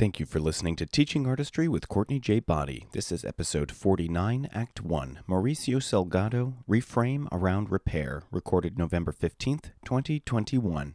Thank you for listening to Teaching Artistry with Courtney J. Boddie. This is episode 49, Act 1. Mauricio Salgado, Reframe Around Repair, recorded November 15th, 2021.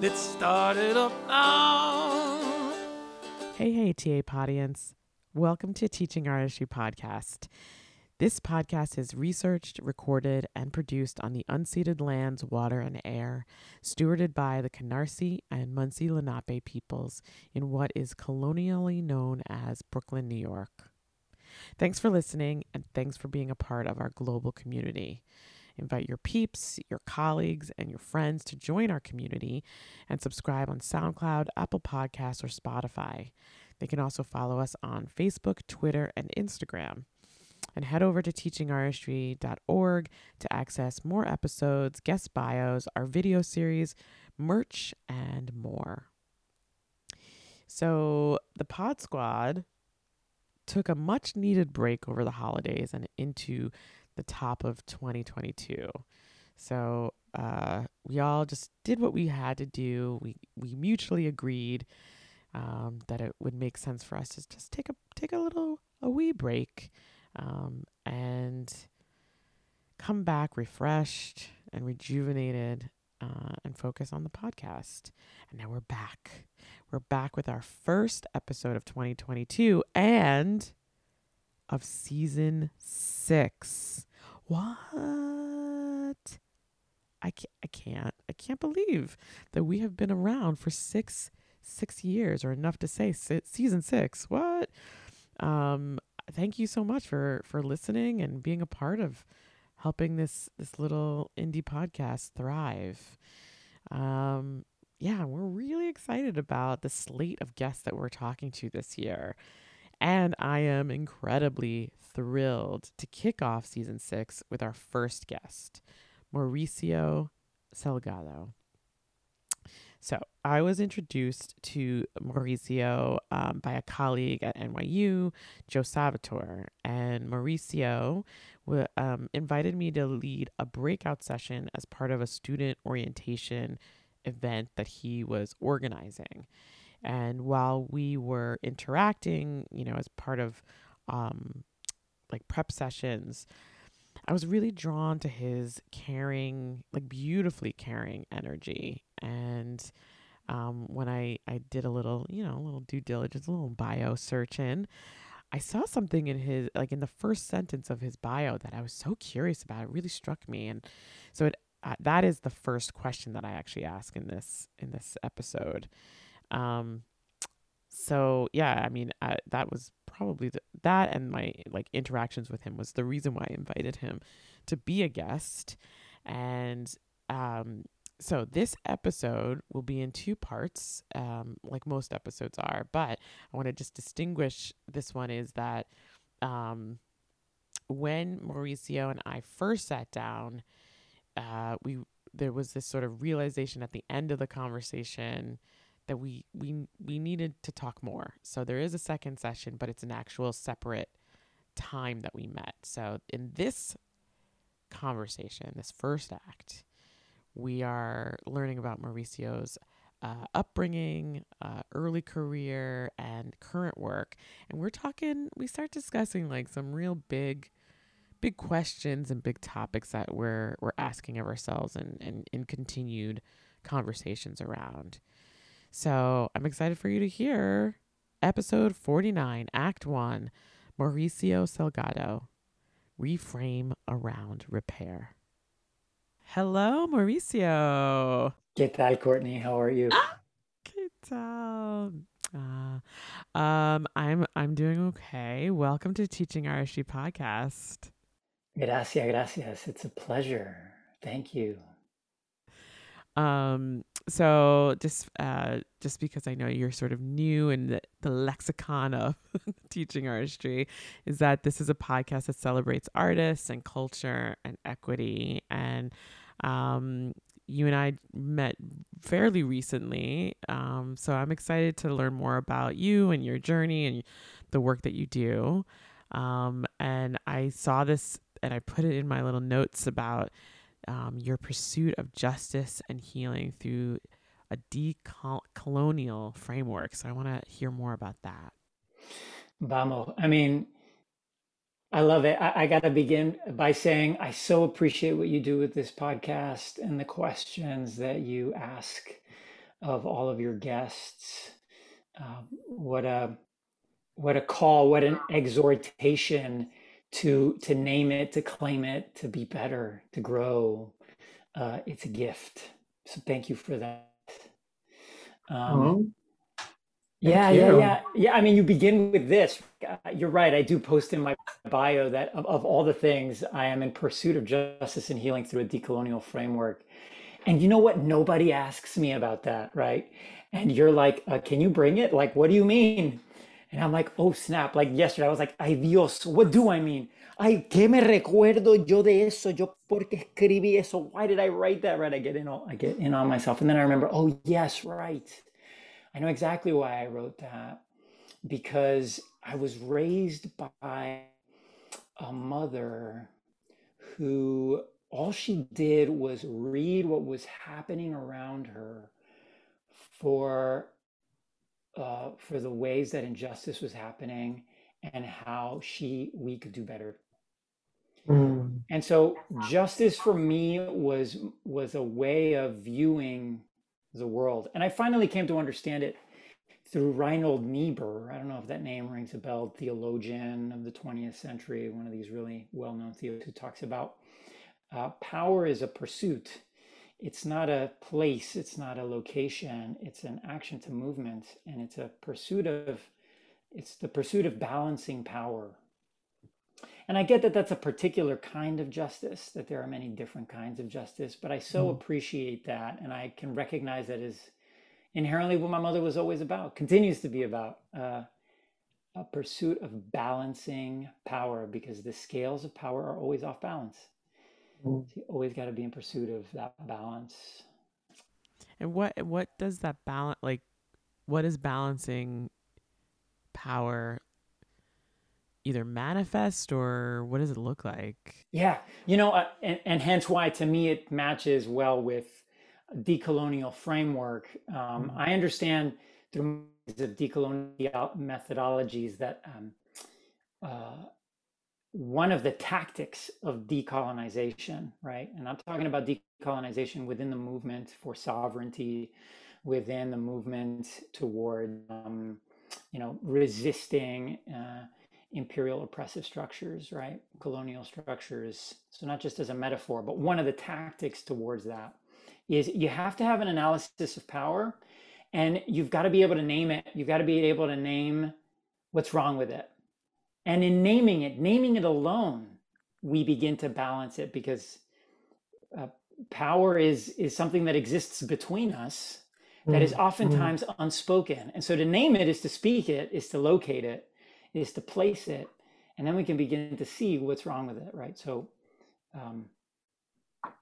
Let's start it up now. Hey, hey, TA Podience. Welcome to Teaching Artistry Podcast. This podcast is researched, recorded, and produced on the unceded lands, water, and air, stewarded by the Canarsie and Munsee Lenape peoples in what is colonially known as Brooklyn, New York. Thanks for listening, and thanks for being a part of our global community. Invite your peeps, your colleagues, and your friends to join our community and subscribe on SoundCloud, Apple Podcasts, or Spotify. They can also follow us on Facebook, Twitter, and Instagram. And head over to teachingartistry.org to access more episodes, guest bios, our video series, merch, and more. So, the Pod Squad took a much needed break over the holidays and into the top of 2022. So uh, we all just did what we had to do. We we mutually agreed um, that it would make sense for us to just take a take a little a wee break um, and come back refreshed and rejuvenated uh, and focus on the podcast. And now we're back. We're back with our first episode of 2022 and of season six. What? I can't, I can't. I can't believe that we have been around for six six years or enough to say season six. What? Um, thank you so much for for listening and being a part of helping this this little indie podcast thrive. Um, yeah, we're really excited about the slate of guests that we're talking to this year. And I am incredibly thrilled to kick off season six with our first guest, Mauricio Salgado. So, I was introduced to Mauricio um, by a colleague at NYU, Joe Salvatore, and Mauricio w- um, invited me to lead a breakout session as part of a student orientation event that he was organizing. And while we were interacting, you know, as part of um, like prep sessions, I was really drawn to his caring, like beautifully caring energy. And um, when I, I did a little, you know, a little due diligence, a little bio search in, I saw something in his, like in the first sentence of his bio that I was so curious about. It really struck me. And so it, uh, that is the first question that I actually ask in this, in this episode. Um, so yeah, I mean, that was probably the, that and my like interactions with him was the reason why I invited him to be a guest. And um, so this episode will be in two parts, um, like most episodes are. But I want to just distinguish this one is that um, when Mauricio and I first sat down, uh, we there was this sort of realization at the end of the conversation that we we we needed to talk more. So there is a second session, but it's an actual separate time that we met. So in this conversation, this first act, we are learning about Mauricio's uh, upbringing, uh, early career, and current work. And we're talking, we start discussing like some real big, big questions and big topics that we're we're asking of ourselves and and in continued conversations around. So I'm excited for you to hear episode 49, Act One, Mauricio Salgado, Reframe Around Repair. Hello, Mauricio. ¿Qué tal, Courtney? How are you? ¿Qué tal? Uh, um, I'm I'm doing okay. Welcome to Teaching Artistry podcast. Gracias, gracias. It's a pleasure. Thank you. Um, so just uh, just because I know you're sort of new in the, the lexicon of teaching artistry, is that this is a podcast that celebrates artists and culture and equity. And um, you and I met fairly recently, um, so I'm excited to learn more about you and your journey and the work that you do. Um, and I saw this and I put it in my little notes about um, your pursuit of justice and healing through a decolonial framework. So I want to hear more about that. Vamos. I mean, I love it. I, I got to begin by saying I so appreciate what you do with this podcast and the questions that you ask of all of your guests. Uh, what a what a call! What an exhortation to to name it, to claim it, to be better, to grow. Uh, it's a gift. So thank you for that. Um, yeah, thank yeah, yeah, yeah. I mean, you begin with this. Uh, You're right. I do post in my bio that of, of all the things, I am in pursuit of justice and healing through a decolonial framework. And you know what? Nobody asks me about that, right? And you're like, uh, can you bring it? Like, what do you mean? And I'm like, oh snap! Like yesterday, I was like, ay Dios, what do I mean? Ay, ¿qué me recuerdo yo de eso? Yo por qué escribí eso? Why did I write that? Right? I get in, all, I get in on myself, and then I remember, oh yes, right. I know exactly why I wrote that because I was raised by a mother who all she did was read what was happening around her for uh, for the ways that injustice was happening and how she we could do better. Mm, And so justice for me was was a way of viewing the world. And I finally came to understand it through Reinhold Niebuhr. I don't know if that name rings a bell, theologian of the 20th century, one of these really well-known theologians who talks about uh, power is a pursuit. It's not a place, it's not a location, it's an action to movement, and it's a pursuit of it's the pursuit of balancing power. And I get that that's a particular kind of justice, that there are many different kinds of justice, but I so mm, appreciate that. And I can recognize that as inherently what my mother was always about, continues to be about uh, a pursuit of balancing power because the scales of power are always off balance. So you always got to be in pursuit of that balance. And what what does that balance like? What is balancing power either manifest or what does it look like? Yeah, you know, uh, and, and hence why to me it matches well with decolonial framework. Um, Mm. I understand through the decolonial methodologies that um, uh, one of the tactics of decolonization, right? And I'm talking about decolonization within the movement for sovereignty, within the movement toward, um, you know, resisting uh, imperial oppressive structures, right? Colonial structures. So not just as a metaphor, but one of the tactics towards that is you have to have an analysis of power, and you've got to be able to name it. You've got to be able to name what's wrong with it and in naming it, naming it alone, we begin to balance it because uh, power is is something that exists between us that is Mm, mm, oftentimes unspoken. And so to name it is to speak it, is to locate it, is to place it, and then we can begin to see what's wrong with it, right? So um,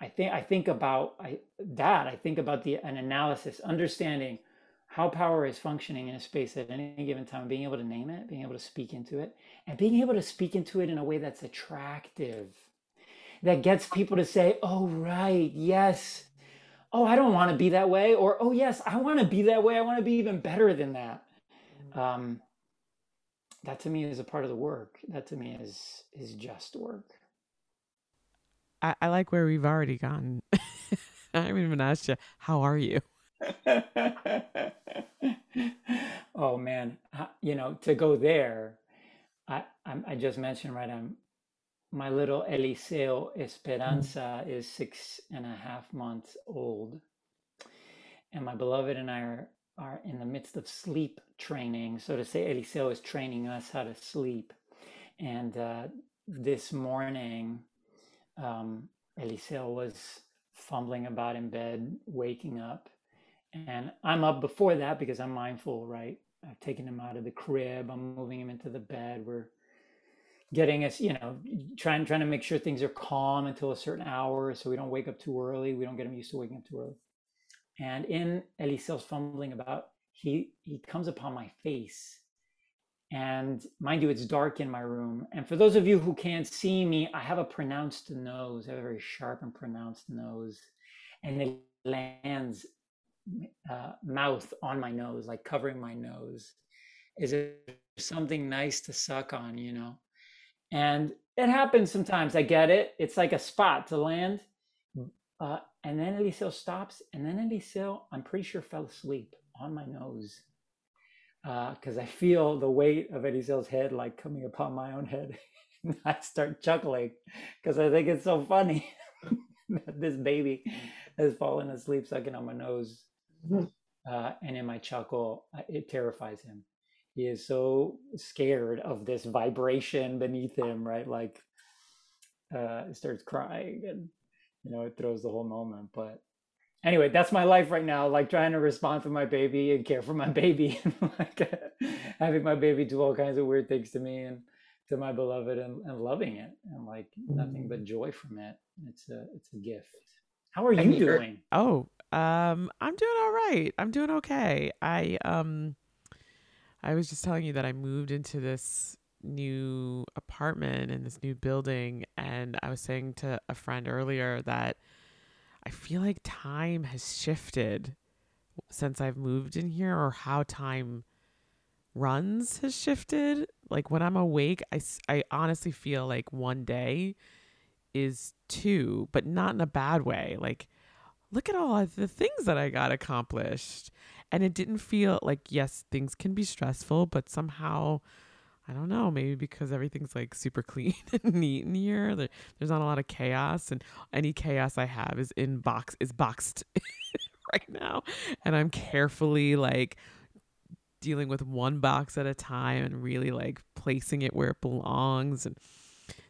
I think I think about I, that. I think about the an analysis, understanding how power is functioning in a space at any given time, being able to name it, being able to speak into it, and being able to speak into it in a way that's attractive, that gets people to say, "Oh, right, yes, oh, I don't want to be that way, or oh, yes, I want to be that way. I want to be even better than that. Um, that to me is a part of the work. That to me is is just work. I, I like where we've already gotten. I haven't even asked you, how are you? oh man, you know, to go there, I I'm, just mentioned right. I'm my little Eliseo Esperanza is six and a half months old, and my beloved and I are are in the midst of sleep training. So to say, Eliseo is training us how to sleep, and uh, this morning, um, Eliseo was fumbling about in bed, waking up and I'm up before that because I'm mindful, right? I've taken him out of the crib. I'm moving him into the bed. We're getting us, you know, trying trying to make sure things are calm until a certain hour, so we don't wake up too early. We don't get him used to waking up too early. And in Eliseo's fumbling about, he he comes upon my face, and mind you, it's dark in my room. And for those of you who can't see me, I have a pronounced nose. I have a very sharp and pronounced nose, and it lands uh, mouth on my nose, like covering my nose. Is it something nice to suck on, you know? And it happens sometimes. I get it. It's like a spot to land. Uh, and then Eliseo stops, and then Eliseo, I'm pretty sure, fell asleep on my nose because uh, I feel the weight of Eliseo's head like coming upon my own head. I start chuckling because I think it's so funny that this baby has fallen asleep sucking on my nose uh, and in my chuckle, it terrifies him. He is so scared of this vibration beneath him, right? Like, uh, starts crying, and you know, it throws the whole moment. But anyway, that's my life right now. Like trying to respond to my baby and care for my baby, and like having my baby do all kinds of weird things to me and to my beloved, and, and loving it, and like nothing but joy from it. It's a it's a gift. How are you doing? Oh, um, I'm doing all right. I'm doing okay. I um, I was just telling you that I moved into this new apartment in this new building, and I was saying to a friend earlier that I feel like time has shifted since I've moved in here, or how time runs has shifted. Like when I'm awake, I, I honestly feel like one day is two, but not in a bad way. Like look at all the things that I got accomplished. And it didn't feel like, yes, things can be stressful, but somehow, I don't know, maybe because everything's like super clean and neat in here. There, there's not a lot of chaos, and any chaos I have is in box is boxed right now, and I'm carefully like dealing with one box at a time and really like placing it where it belongs and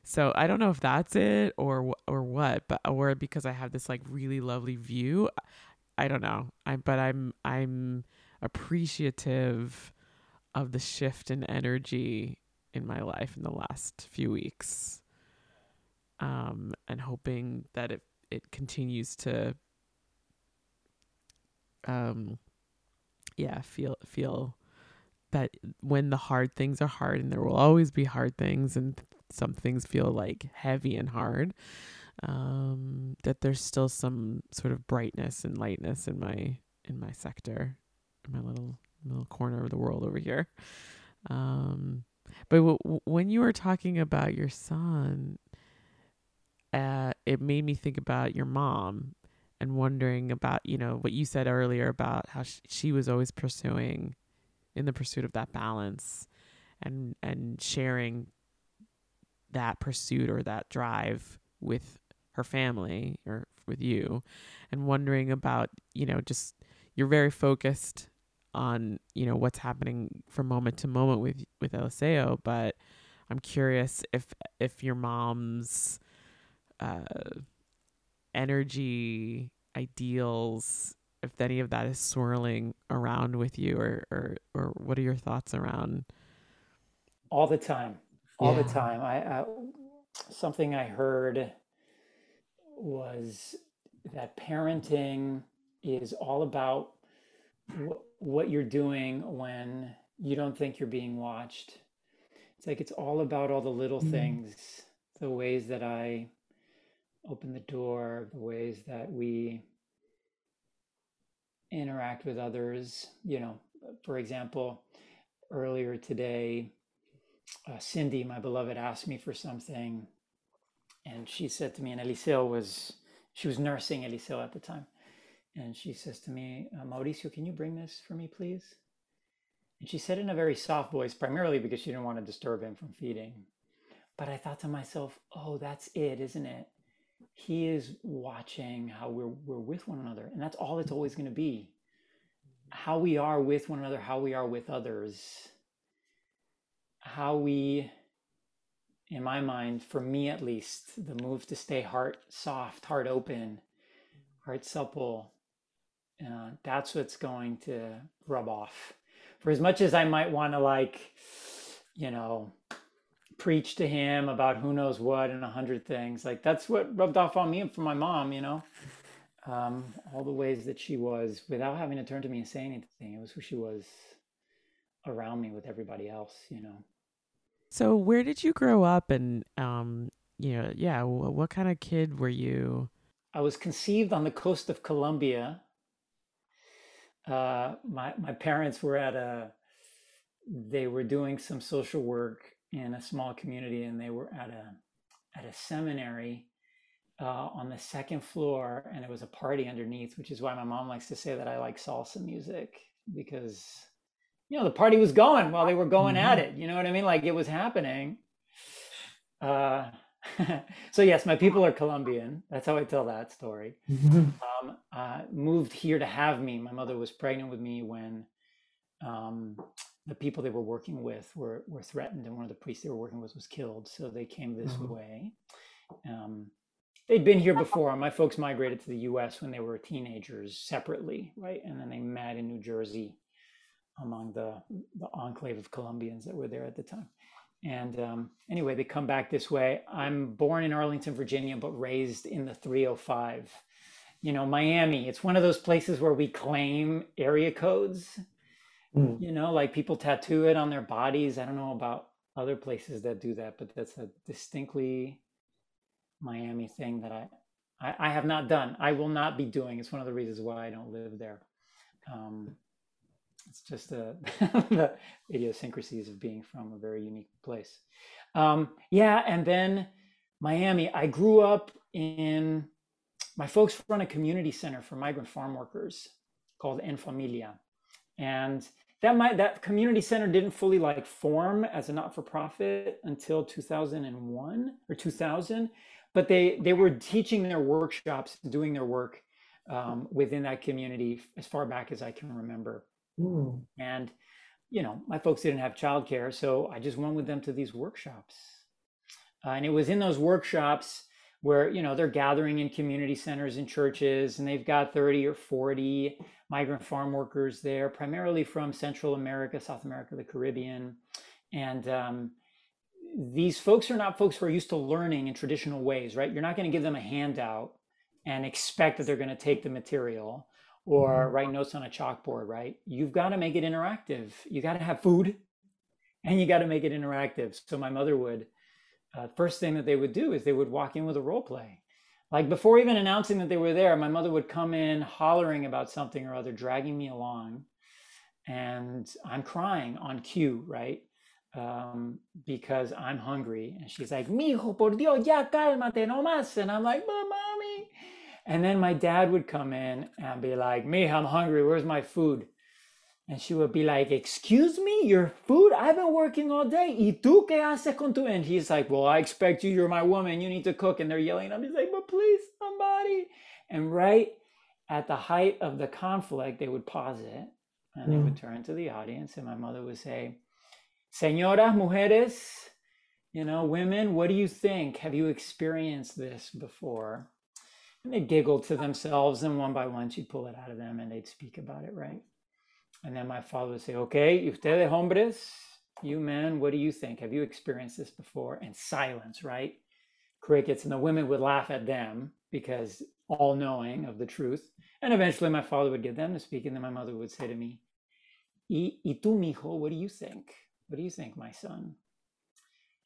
so I don't know if that's it or or what, but or because I have this like really lovely view. I don't know. I but I'm I'm appreciative of the shift in energy in my life in the last few weeks. Um and hoping that it it continues to um yeah, feel feel that when the hard things are hard and there will always be hard things and some things feel like heavy and hard um, that there's still some sort of brightness and lightness in my in my sector in my little little corner of the world over here. Um, but w- when you were talking about your son uh, it made me think about your mom and wondering about you know what you said earlier about how sh- she was always pursuing in the pursuit of that balance and and sharing that pursuit or that drive with her family or with you and wondering about you know just you're very focused on you know what's happening from moment to moment with with Eliseo but I'm curious if if your mom's uh energy ideals if any of that is swirling around with you or or or what are your thoughts around all the time all yeah. the time I, I something i heard was that parenting is all about w- what you're doing when you don't think you're being watched it's like it's all about all the little mm-hmm. things the ways that i open the door the ways that we interact with others. You know, for example, earlier today, uh, Cindy, my beloved, asked me for something, and she said to me, and Eliseo was she was nursing Eliseo at the time, and she says to me, uh, Mauricio, can you bring this for me, please? And she said in a very soft voice, primarily because she didn't want to disturb him from feeding. But I thought to myself, oh, that's it, isn't it? He is watching how we're, we're with one another. And that's all it's always going to be. How we are with one another, how we are with others, how we, in my mind, for me at least, the move to stay heart soft, heart open, heart supple, uh, that's what's going to rub off. For as much as I might want to, like, you know, preach to him about who knows what and a hundred things. Like that's what rubbed off on me and for my mom, you know, um, all the ways that she was without having to turn to me and say anything. It was who she was around me with everybody else, you know. So where did you grow up and, um, you know, yeah, wh- what kind of kid were you? I was conceived on the coast of Colombia. Uh, my my parents were at a they were doing some social work in a small community and they were at a at a seminary uh, on the second floor and it was a party underneath which is why my mom likes to say that i like salsa music because you know the party was going while they were going at Mhm. it you know what i mean like it was happening uh, so yes my people are colombian that's how i tell that story Mhm. um, uh, moved here to have me. My mother was pregnant with me when um, the people they were working with were, were threatened, and one of the priests they were working with was killed. So they came this Mhm. way. Um, they'd been here before. My folks migrated to the U.S. when they were teenagers separately, right? And then they met in New Jersey among the, the enclave of Colombians that were there at the time. And um, anyway, they come back this way. I'm born in Arlington, Virginia, but raised in the 305 you know miami it's one of those places where we claim area codes Mm. you know like people tattoo it on their bodies. I don't know about other places that do that but that's a distinctly miami thing that i i, I have not done. I will not be doing. It's one of the reasons why i don't live there. Um, it's just the, the idiosyncrasies of being from a very unique place. Um, yeah and then miami. I grew up in my folks run a community center for migrant farm workers called En Familia. And that might that community center didn't fully like form as a not-for-profit until 2001 or 2000, but they they were teaching their workshops, doing their work um, within that community as far back as I can remember. Mm. And you know, my folks didn't have childcare, so I just went with them to these workshops. Uh, and it was in those workshops where you know they're gathering in community centers and churches, and they've got 30 or 40 migrant farm workers there, primarily from Central America, South America, the Caribbean, and um, these folks are not folks who are used to learning in traditional ways, right? You're not going to give them a handout and expect that they're going to take the material or Mhm. write notes on a chalkboard, right? You've got to make it interactive. You got to have food and you got to make it interactive. So my mother would, uh, first thing that they would do is they would walk in with a role play. Like before even announcing that they were there, my mother would come in hollering about something or other, dragging me along. And I'm crying on cue, right? Um, because I'm hungry. And she's like, Mijo, por Dios, ya cálmate, no más. And I'm like, mommy. And then my dad would come in and be like, Mija, I'm hungry. Where's my food? And she would be like, Excuse me, your food? I've been working all day. ¿Y tú qué haces con tu? And he's like, Well, I expect you. You're my woman. You need to cook. And they're yelling at me. He's like, But please, somebody. And right at the height of the conflict, they would pause it and they hmm. would turn to the audience. And my mother would say, Señoras, mujeres, you know, women, what do you think? Have you experienced this before? And they'd giggle to themselves, and one by one, she'd pull it out of them and they'd speak about it, right? And then my father would say, Okay, ustedes hombres, you men, what do you think? Have you experienced this before? And silence, right? Crickets, and the women would laugh at them because all knowing of the truth. And eventually my father would get them to speak, and then my mother would say to me, Y, y tú, mijo, what do you think? What do you think, my son?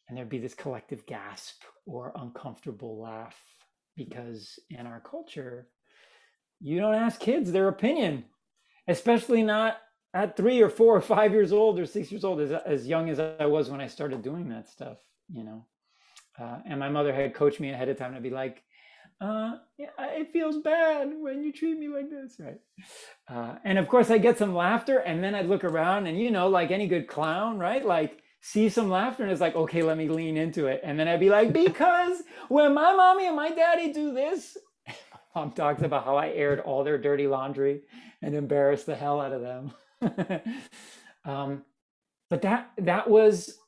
And there'd be this collective gasp or uncomfortable laugh because in our culture, you don't ask kids their opinion. Especially not at three or four or five years old or six years old, as, as young as I was when I started doing that stuff, you know. Uh, and my mother had coached me ahead of time to be like, uh, yeah, it feels bad when you treat me like this, right? Uh, and of course, I get some laughter, and then I'd look around, and you know, like any good clown, right? Like, see some laughter, and it's like, okay, let me lean into it. And then I'd be like, because when my mommy and my daddy do this, mom talks about how I aired all their dirty laundry and embarrassed the hell out of them. um, but that that was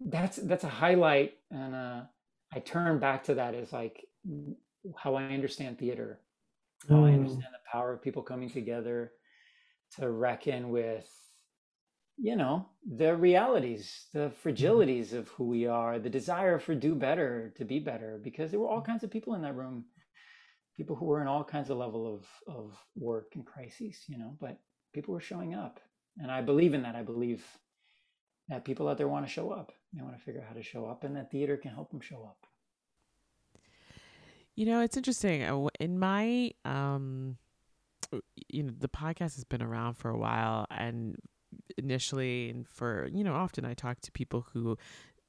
that's that's a highlight, and uh, I turn back to that as like how I understand theater, how I Mm. understand the power of people coming together to reckon with, you know, the realities, the fragilities of who we are, the desire for do better, to be better, because there were all kinds of people in that room, people who were in all kinds of level of of work and crises, you know, but people were showing up, and I believe in that. I believe that people out there want to show up. They want to figure out how to show up, and that theater can help them show up. You know, it's interesting. uh, In my, um, you know, the podcast has been around for a while, and initially, and for you know, often I talk to people who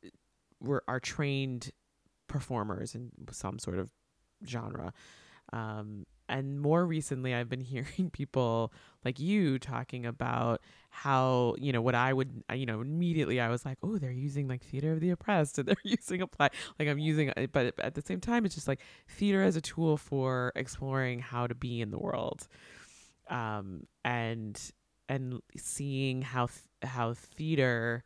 uh, were are trained performers in some sort of genre. Um, and more recently, I've been hearing people like you talking about how you know what I would uh, you know immediately I was like, oh, they're using like theater of the oppressed, and they're using apply like I'm using, it, but at the same time, it's just like theater as a tool for exploring how to be in the world, um, and and seeing how th- how theater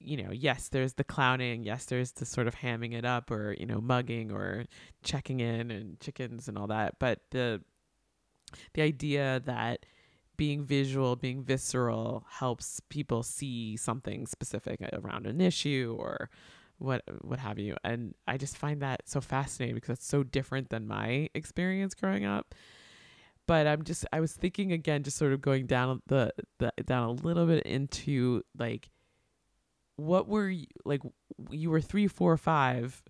you know, yes, there's the clowning, yes, there's the sort of hamming it up or, you know, mugging or checking in and chickens and all that, but the the idea that being visual, being visceral helps people see something specific around an issue or what what have you. And I just find that so fascinating because it's so different than my experience growing up. But I'm just I was thinking again, just sort of going down the, the down a little bit into like what were you like you were three four five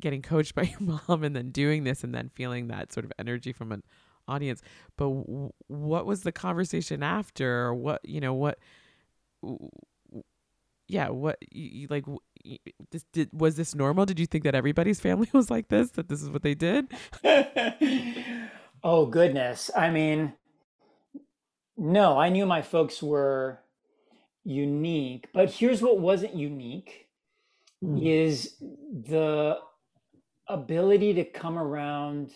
getting coached by your mom and then doing this and then feeling that sort of energy from an audience but w- what was the conversation after? What you know what w- yeah what you like w- y- this did was this normal? Did you think that everybody's family was like this that this is what they did? Oh goodness. I mean no i knew my folks were unique but here's what wasn't unique Mm. is the ability to come around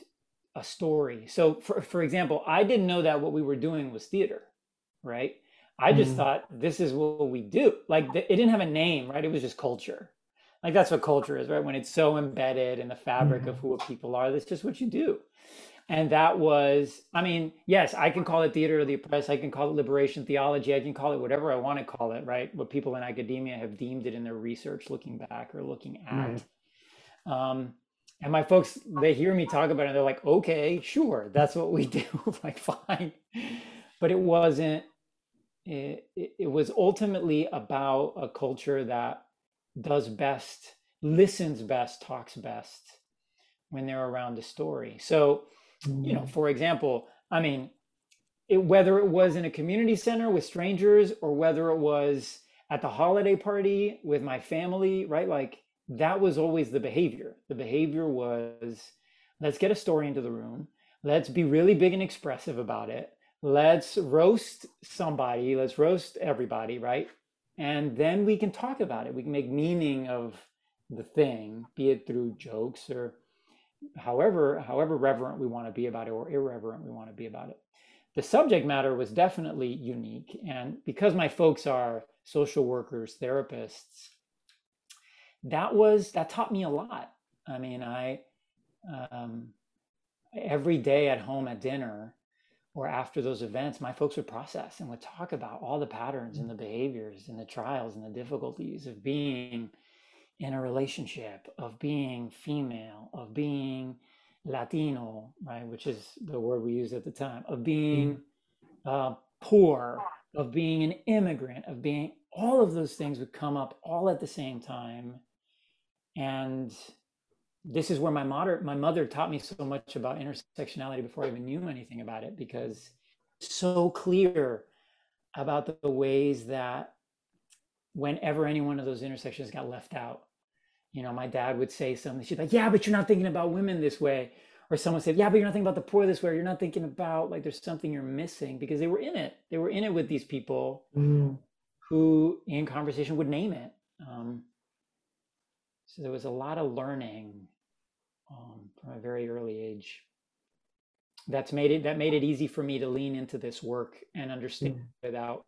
a story. So for, for example i didn't know that what we were doing was theater right? I just Mm. thought this is what we do. Like th- it didn't have a name right? It was just culture. Like that's what culture is right? When it's so embedded in the fabric of Mhm. who people are that's just what you do and that was i mean yes i can call it theater of the oppressed. I can call it liberation theology. I can call it whatever i want to call it right? What people in academia have deemed it in their research looking back or looking at. Um, and my folks they hear me talk about it and they're like okay sure that's what we do. Like fine. But it wasn't it, it, it was ultimately about a culture that does best listens best talks best when they're around a story. So you know, mm. for example, I mean, it, whether it was in a community center with strangers or whether it was at the holiday party with my family, right? Like that was always the behavior. The behavior was let's get a story into the room, let's be really big and expressive about it, let's roast somebody, let's roast everybody, right? And then we can talk about it. We can make meaning of the thing, be it through jokes or however however reverent we want to be about it or irreverent we want to be about it. The subject matter was definitely unique and because my folks are social workers therapists that was that taught me a lot. I mean i um, every day at home at dinner or after those events my folks would process and would talk about all the patterns and the behaviors and the trials and the difficulties of being in a relationship of being female, of being Latino, right, which is the word we used at the time, of being uh, poor, of being an immigrant, of being all of those things would come up all at the same time. And this is where my mother, my mother taught me so much about intersectionality before I even knew anything about it, because so clear about the, the ways that whenever any one of those intersections got left out, you know, my dad would say something. She's like, "Yeah, but you're not thinking about women this way," or someone said, "Yeah, but you're not thinking about the poor this way. You're not thinking about like there's something you're missing because they were in it. They were in it with these people Mm. who, in conversation, would name it. Um, so there was a lot of learning um, from a very early age. That's made it that made it easy for me to lean into this work and understand Mm. without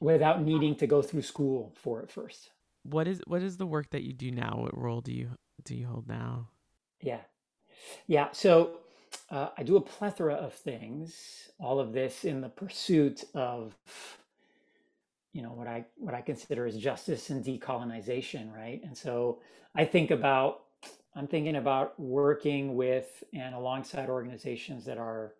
without needing to go through school for it first. What is what is the work that you do now? What role do you do you hold now? Yeah. Yeah. So uh, I do a plethora of things, all of this in the pursuit of, you know, what I what I consider as justice and decolonization, right? And so I think about I'm thinking about working with and alongside organizations that are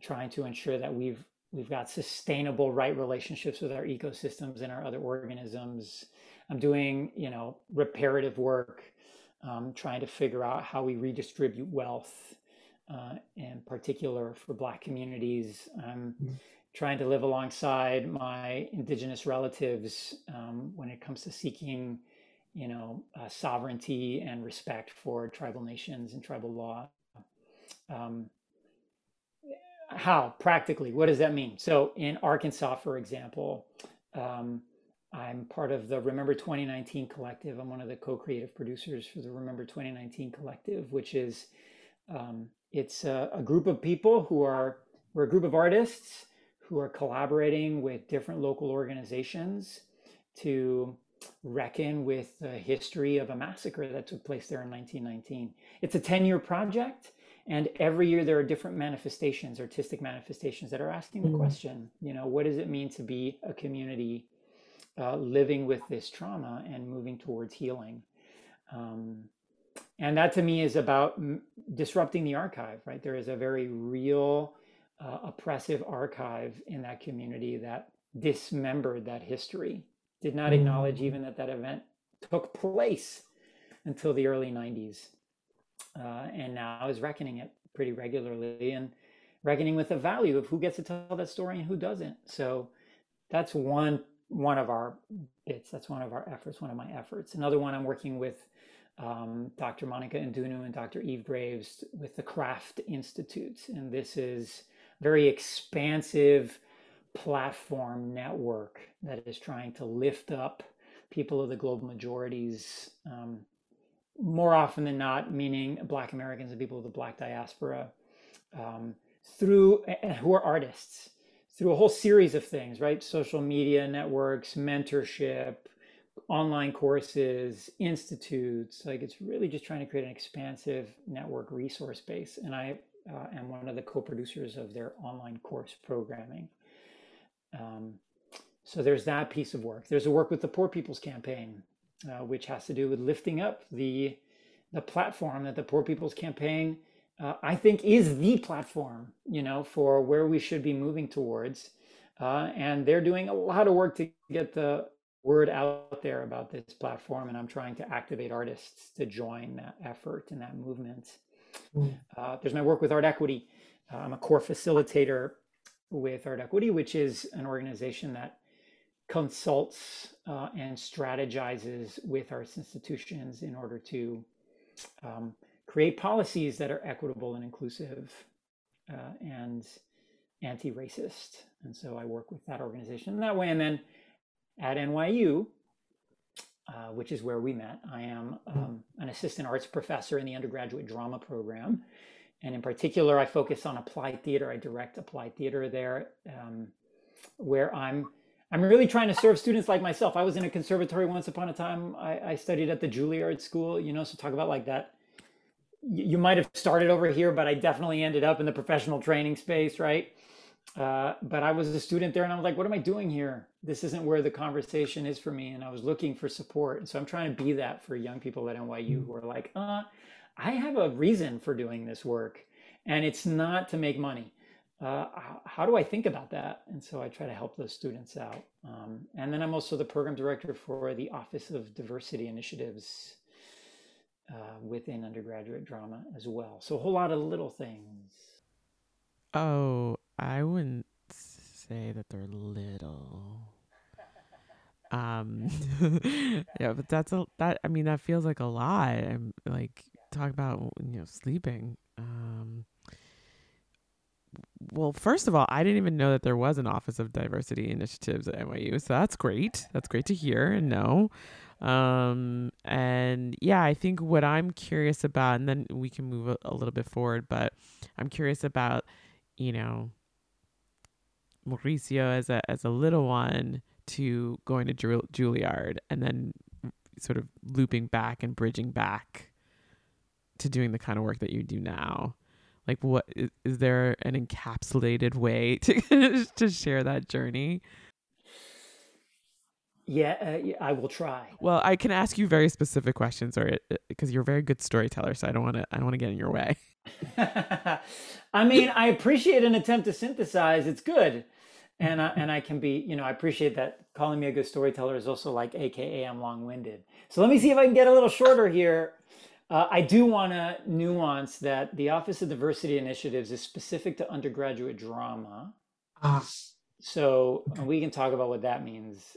trying to ensure that we've we've got sustainable right relationships with our ecosystems and our other organisms. I'm doing, you know, reparative work um, trying to figure out how we redistribute wealth, uh, in particular for Black communities. I'm Mm. trying to live alongside my Indigenous relatives um, when it comes to seeking, you know, uh, sovereignty and respect for tribal nations and tribal law. Um, how practically? What does that mean? So in Arkansas, for example. Um, I'm part of the Remember 2019 collective. I'm one of the co-creative producers for the Remember 2019 collective, which is um, it's a, a group of people who are we're a group of artists who are collaborating with different local organizations to reckon with the history of a massacre that took place there in 1919. It's a 10-year project, and every year there are different manifestations, artistic manifestations that are asking the Mm. question, you know, what does it mean to be a community uh, living with this trauma and moving towards healing. Um, and that to me is about m- disrupting the archive, right? There is a very real uh, oppressive archive in that community that dismembered that history, did not acknowledge Mm. even that that event took place until the early 90s. Uh, and now is reckoning it pretty regularly and reckoning with the value of who gets to tell that story and who doesn't. So that's one one of our bits. That's one of our efforts. One of my efforts. Another one I'm working with um, Dr. Monica Ndounou and Dr. Eve Graves with the Craft Institute, and this is very expansive platform network that is trying to lift up people of the global majorities. Um, more often than not, meaning Black Americans and people of the Black diaspora, um, through who are artists through a whole series of things, right? Social media networks, mentorship, online courses, institutes. Like it's really just trying to create an expansive network resource base. And I uh, am one of the co-producers of their online course programming. Um, so there's that piece of work. There's a work with the Poor People's Campaign, uh, which has to do with lifting up the the platform that the Poor People's Campaign uh, I think is the platform, you know, for where we should be moving towards. Uh, and they're doing a lot of work to get the word out there about this platform. And I'm trying to activate artists to join that effort and that movement. Mm. Uh, there's my work with ArtEquity. Uh, I'm a core facilitator with ArtEquity, which is an organization that consults uh, and strategizes with arts institutions in order to um, create policies that are equitable and inclusive uh, and anti-racist. And so I work with that organization that way. And then at NYU, uh, which is where we met, I am um, an assistant arts professor in the undergraduate drama program. And in particular, I focus on applied theater. I direct applied theater there, um, where I'm I'm really trying to serve students like myself. I was in a conservatory once upon a time. I, I studied at the Juilliard School, you know, so talk about like that you might have started over here, but I definitely ended up in the professional training space, right? Uh, but I was a student there and I was like, what am I doing here? This isn't where the conversation is for me. And I was looking for support. And so I'm trying to be that for young people at NYU who are like, uh, I have a reason for doing this work and it's not to make money. Uh, how, how do I think about that? And so I try to help those students out. Um, and then I'm also the program director for the Office of Diversity Initiatives uh, within undergraduate drama as well. So a whole lot of little things. Oh, I wouldn't say that they're little. Um, yeah, but that's a that. I mean, that feels like a lot. I'm like talk about you know sleeping. Um, well, first of all, I didn't even know that there was an Office of Diversity Initiatives at NYU, so that's great. That's great to hear and know. Um, and yeah, I think what I'm curious about, and then we can move a, a little bit forward, but I'm curious about, you know, Mauricio as a as a little one to going to Ju- Juilliard and then sort of looping back and bridging back to doing the kind of work that you do now. Like what is, is there an encapsulated way to to share that journey Yeah, uh, I will try. well i can ask you very specific questions or because you're a very good storyteller so i don't want to i don't want to get in your way I mean, I appreciate an attempt to synthesize. It's good. And I, and I can be, you know, I appreciate that calling me a good storyteller is also like AKA I'm long-winded. So let me see if I can get a little shorter here. Uh, I do want to nuance that the Office of Diversity Initiatives is specific to undergraduate drama. Ah, So we can talk about what that means.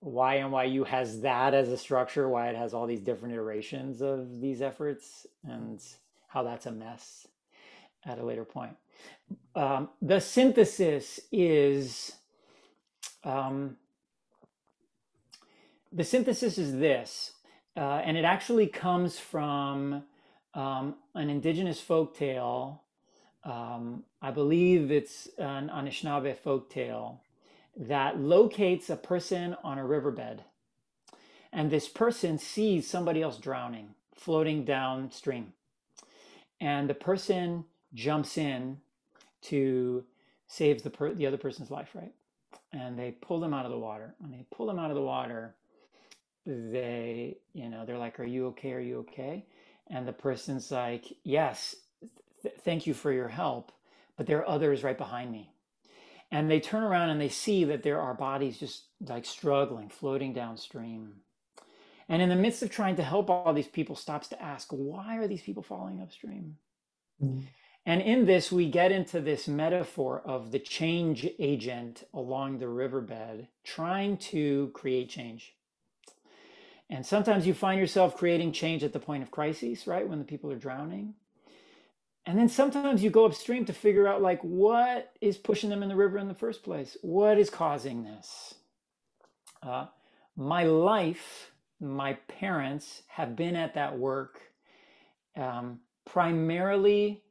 Why NYU has that as a structure, why it has all these different iterations of these efforts, and how that's a mess at a later point. Um, the synthesis is um, the synthesis is this, uh, and it actually comes from um, an indigenous folk tale. Um, I believe it's an Anishinaabe folk tale that locates a person on a riverbed. And this person sees somebody else drowning, floating downstream. And the person jumps in to save the, per- the other person's life, right? And they pull them out of the water. When they pull them out of the water, they, you know, they're like, Are you okay? Are you okay? And the person's like, Yes, th- thank you for your help. But there are others right behind me and they turn around and they see that there are bodies just like struggling floating downstream. And in the midst of trying to help all these people stops to ask why are these people falling upstream? Mm, and in this we get into this metaphor of the change agent along the riverbed trying to create change. And sometimes you find yourself creating change at the point of crises right? When the people are drowning and then sometimes you go upstream to figure out like what is pushing them in the river in the first place? What is causing this? Uh, my life my parents have been at that work um, primarily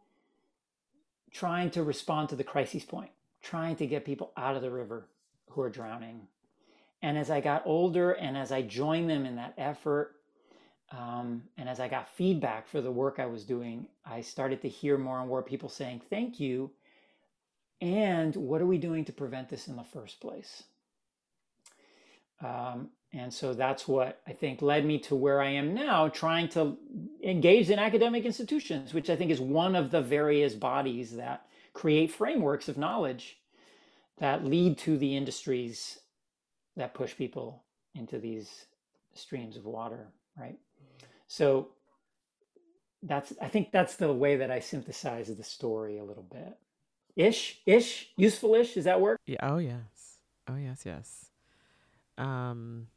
trying to respond to the crisis point trying to get people out of the river who are drowning. And as i got older and as i joined them in that effort um, and as I got feedback for the work I was doing, I started to hear more and more people saying, Thank you. And what are we doing to prevent this in the first place? Um, and so that's what I think led me to where I am now, trying to engage in academic institutions, which I think is one of the various bodies that create frameworks of knowledge that lead to the industries that push people into these streams of water, right? So that's I think that's the way that I synthesize the story a little bit. Ish, ish, useful ish. Does that work? yeah oh yes oh yes yes um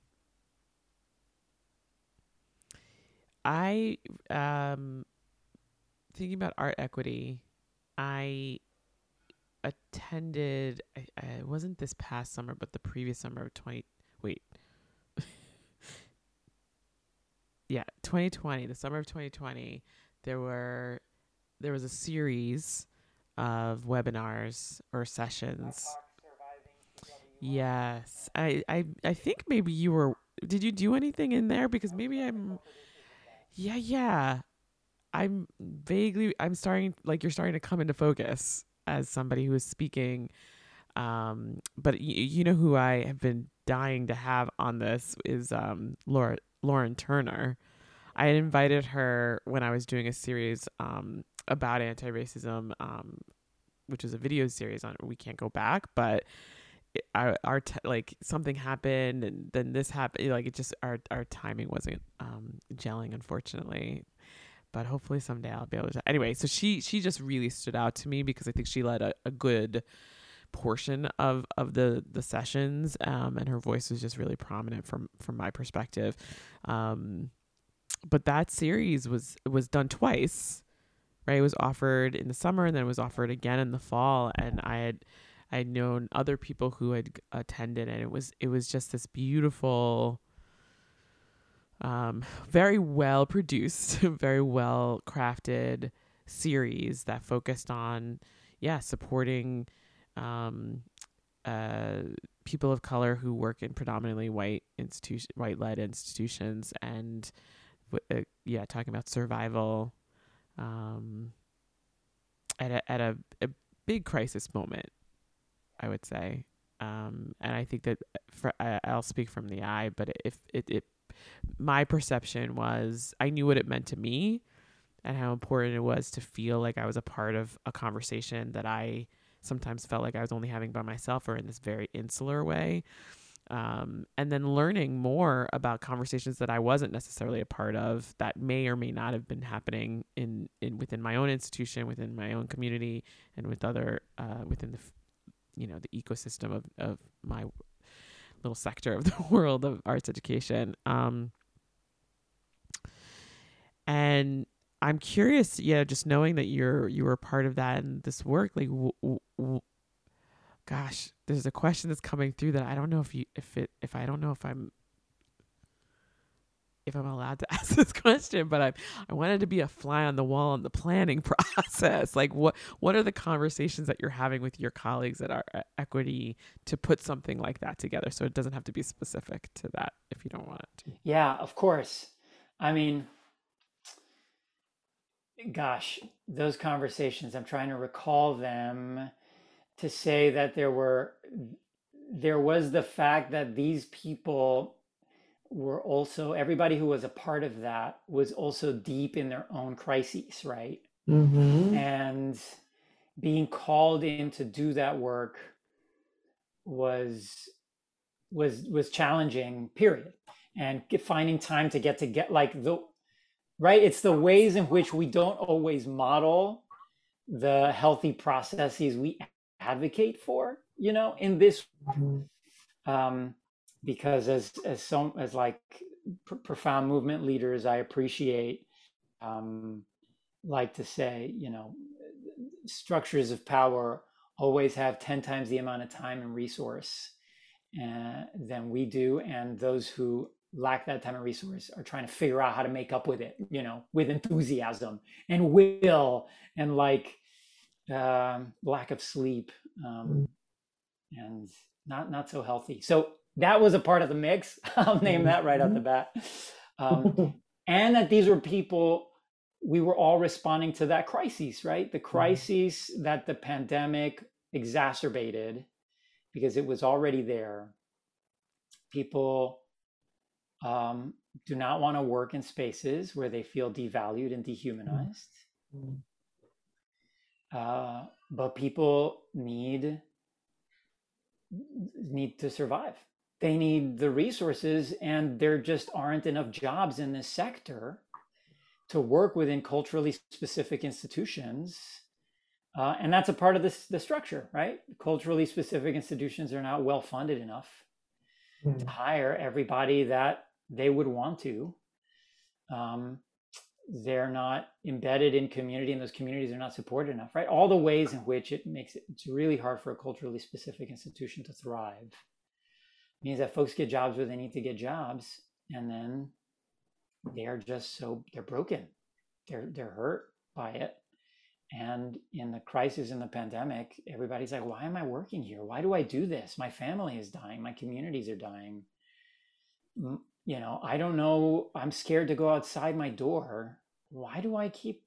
i um thinking about ArtEquity i attended I, I wasn't this past summer but the previous summer of 20 wait yeah 2020 the summer of 2020 there were there was a series of webinars or sessions. Yes I, I i think maybe you were did you do anything in there? Because maybe i'm yeah yeah. I'm vaguely i'm starting like you're starting to come into focus as somebody who is speaking um but y- you know who i have been dying to have on this is um laura lauren turner i had invited her when i was doing a series um about anti-racism um which is a video series on we can't go back but our, our t- like something happened and then this happened like it just our our timing wasn't um gelling unfortunately but hopefully someday I'll be able to. Anyway, so she she just really stood out to me because I think she led a, a good portion of of the the sessions, um, and her voice was just really prominent from from my perspective. Um, but that series was was done twice, right? It was offered in the summer and then it was offered again in the fall, and I had I had known other people who had attended, and it was it was just this beautiful um, very well produced, very well crafted series that focused on, yeah, supporting um, uh, people of color who work in predominantly white institution, white led institutions, and uh, yeah, talking about survival um, at a at a, a big crisis moment, I would say. Um, and I think that for, I, I'll speak from the eye, but if it, it my perception was I knew what it meant to me and how important it was to feel like I was a part of a conversation that I sometimes felt like I was only having by myself or in this very insular way. Um, and then learning more about conversations that I wasn't necessarily a part of that may or may not have been happening in, in within my own institution, within my own community, and with other uh, within the you know the ecosystem of, of my little sector of the world of arts education. Um, and I'm curious, yeah, just knowing that you're you were part of that and this work, like, w- w- gosh, there's a question that's coming through that I don't know if you if it if I don't know if I'm if I'm allowed to ask this question, but I I wanted to be a fly on the wall in the planning process. Like what what are the conversations that you're having with your colleagues at our uh, equity to put something like that together? So it doesn't have to be specific to that if you don't want it to. Yeah, of course. I mean, gosh, those conversations, I'm trying to recall them to say that there were there was the fact that these people were also everybody who was a part of that was also deep in their own crises right Mm-hmm. and being called in to do that work was was was challenging period and finding time to get to get like the right it's the ways in which we don't always model the healthy processes we advocate for you know in this Mhm. um, because as as so as like pr- profound movement leaders, I appreciate um, like to say, you know, structures of power always have ten times the amount of time and resource uh, than we do, and those who lack that time and resource are trying to figure out how to make up with it, you know, with enthusiasm and will and like um, lack of sleep um, and not not so healthy. So that was a part of the mix. I'll name that right off the bat. Um, and that these were people we were all responding to that crisis, right? The crises that the pandemic exacerbated because it was already there. People um, do not want to work in spaces where they feel devalued and dehumanized. Mhm. Uh, but people need need to survive. They need the resources, and there just aren't enough jobs in this sector to work within culturally specific institutions. Uh, and that's a part of this the structure, right? Culturally specific institutions are not well funded enough to Mhm. hire everybody that they would want to. Um, they're not embedded in community, and those communities are not supported enough, right? All the ways in which it makes it it's really hard for a culturally specific institution to thrive it means that folks get jobs where they need to get jobs, and then they are just so they're broken, they're they're hurt by it. And in the crisis in the pandemic, everybody's like, why am I working here? Why do I do this? My family is dying. My communities are dying. You know, I don't know. I'm scared to go outside my door. Why do I keep,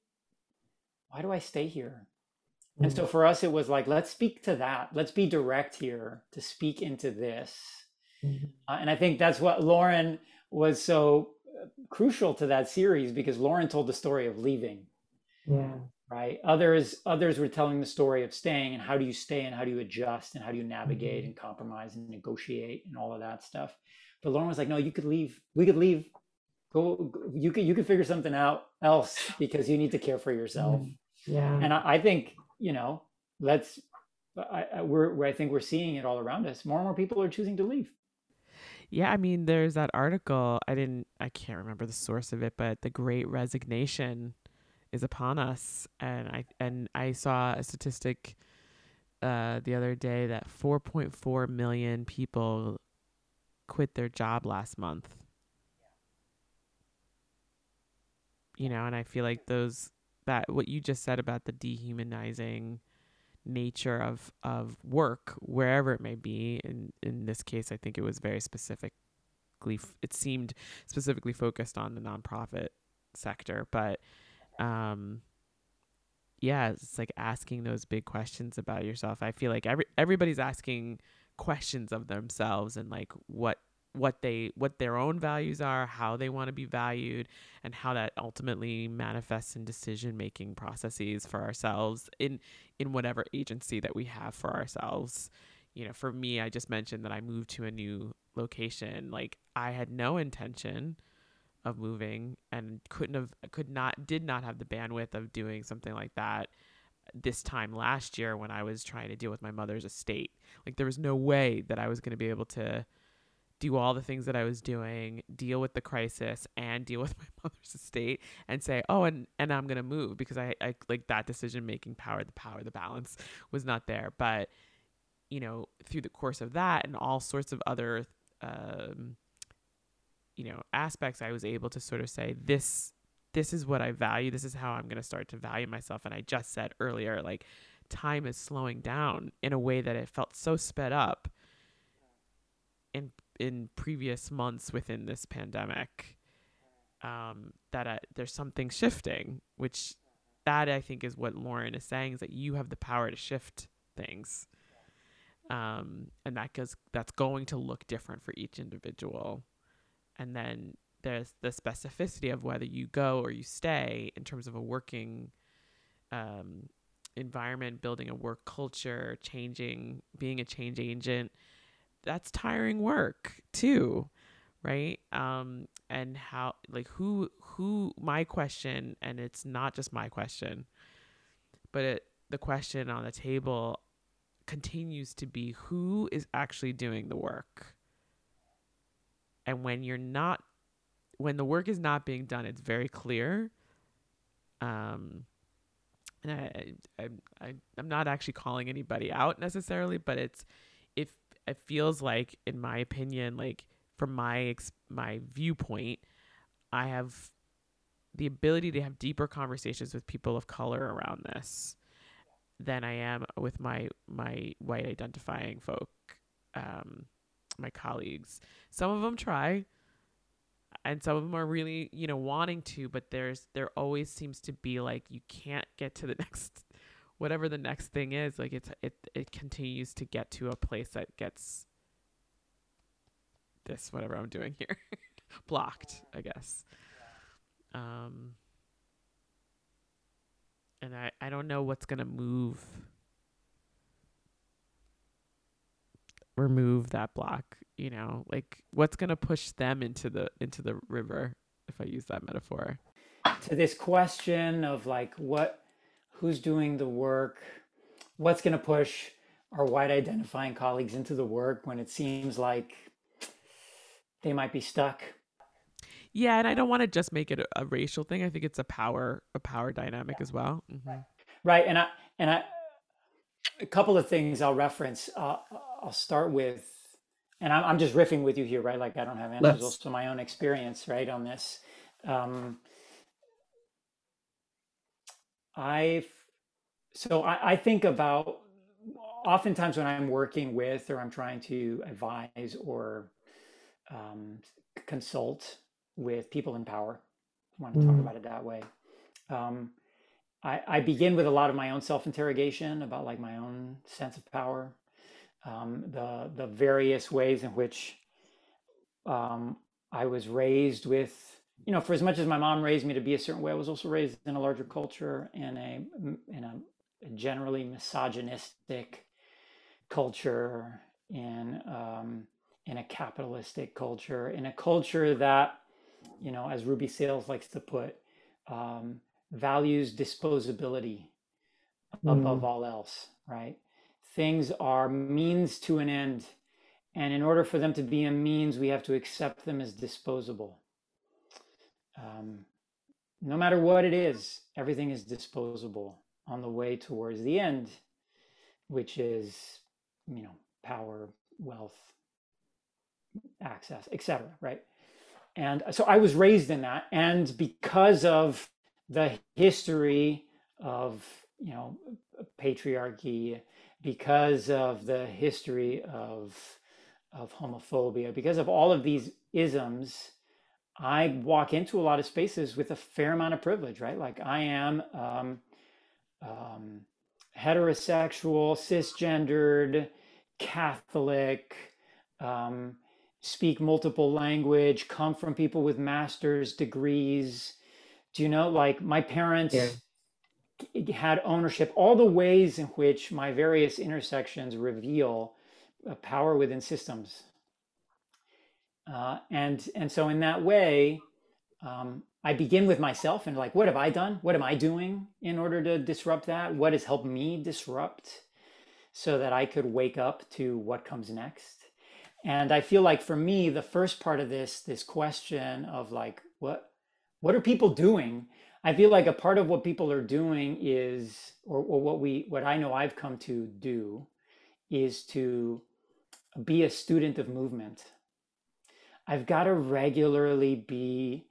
why do I stay here? And so for us, it was like, let's speak to that. Let's be direct here to speak into this. Mhm. Uh, and I think that's what Lauren was so uh, crucial to that series because Lauren told the story of leaving Yeah. right others others were telling the story of staying and how do you stay and how do you adjust and how do you navigate Mhm. and compromise and negotiate and all of that stuff but lauren was like no you could leave we could leave go, you could you could figure something out else because you need to care for yourself Mm. Yeah. and I, I think you know let's I, I we're, we're i think we're seeing it all around us more and more people are choosing to leave Yeah, I mean, there's that article. I didn't, I can't remember the source of it, but the Great Resignation is upon us, and I and I saw a statistic uh, the other day that 4.4 million people quit their job last month. You know, and I feel like those that what you just said about the dehumanizing nature of of work wherever it may be in in this case i think it was very specifically f- it seemed specifically focused on the nonprofit sector but um yeah it's like asking those big questions about yourself i feel like every everybody's asking questions of themselves and like what what they what their own values are how they want to be valued and how that ultimately manifests in decision making processes for ourselves in in whatever agency that we have for ourselves. You know for me i just mentioned that i moved to a new location. Like i had no intention of moving and couldn't have could not did not have the bandwidth of doing something like that this time last year when i was trying to deal with my mother's estate. Like there was no way that i was going to be able to do all the things that I was doing, deal with the crisis and deal with my mother's estate and say, oh, and, and I'm going to move because I, I like that decision making power, the power, the balance was not there. But, you know, through the course of that and all sorts of other, um, you know, aspects, I was able to sort of say, this, this is what I value. This is how I'm going to start to value myself. And I just said earlier, like, time is slowing down in a way that it felt so sped up in in previous months within this pandemic um, that uh, there's something shifting, which that I think is what Lauren is saying is that you have the power to shift things, um, and that goes that's going to look different for each individual, and then there's the specificity of whether you go or you stay in terms of a working um, environment, building a work culture, changing, being a change agent that's tiring work too right? Um and how like who who my question and it's not just my question but it, the question on the table continues to be who is actually doing the work. And when you're not when the work is not being done it's very clear. Um and I, I, I i'm not actually calling anybody out necessarily but it's if it feels like in my opinion like from my ex- my viewpoint i have the ability to have deeper conversations with people of color around this than i am with my my white identifying folk um my colleagues. Some of them try and some of them are really you know wanting to but there's there always seems to be like you can't get to the next whatever the next thing is like it's it it continues to get to a place that gets this whatever i'm doing here blocked i guess. Um and i i don't know what's going to move remove that block you know? Like what's going to push them into the into the river if i use that metaphor? To this question of like what who's doing the work what's going to push our white identifying colleagues into the work when it seems like they might be stuck? Yeah and i don't want to just make it a, a racial thing. I think it's a power a power dynamic as well. Hmm right and i and i a couple of things i'll reference uh, i'll start with and I'm, I'm just riffing with you here right? Like i don't have answers Let's. also my own experience right on this. Um i so I, I think about oftentimes when i'm working with or i'm trying to advise or um, consult with people in power i want to talk Mm. about it that way um, I, I begin with a lot of my own self-interrogation about like my own sense of power um, the the various ways in which um, I was raised with you know for as much as my mom raised me to be a certain way I was also raised in a larger culture in a in a generally misogynistic culture in um, in a capitalistic culture in a culture that you know, as Ruby Sales likes to put, um, values disposability above Mm. all else, right? Things are means to an end. And in order for them to be a means, we have to accept them as disposable. Um, no matter what it is, everything is disposable on the way towards the end, which is, you know, power, wealth, access, etc. Right? And so I was raised in that, and because of the history of you know patriarchy, because of the history of of homophobia, because of all of these isms, I walk into a lot of spaces with a fair amount of privilege, right? Like I am um, um, heterosexual, cisgendered, Catholic, um, speak multiple language, come from people with master's degrees. Do you know, like my Yeah. parents had ownership, all the ways in which my various intersections reveal uh, power within systems. Uh, and and so in that way, um, I begin with myself and like, what have I done? What am I doing in order to disrupt that? What has helped me disrupt so that I could wake up to what comes next? And I feel like for me, the first part of this, this question of like, what what are people doing? I feel like a part of what people are doing is, or, or what we, what I know I've come to do, is to be a student of movement. I've got to regularly be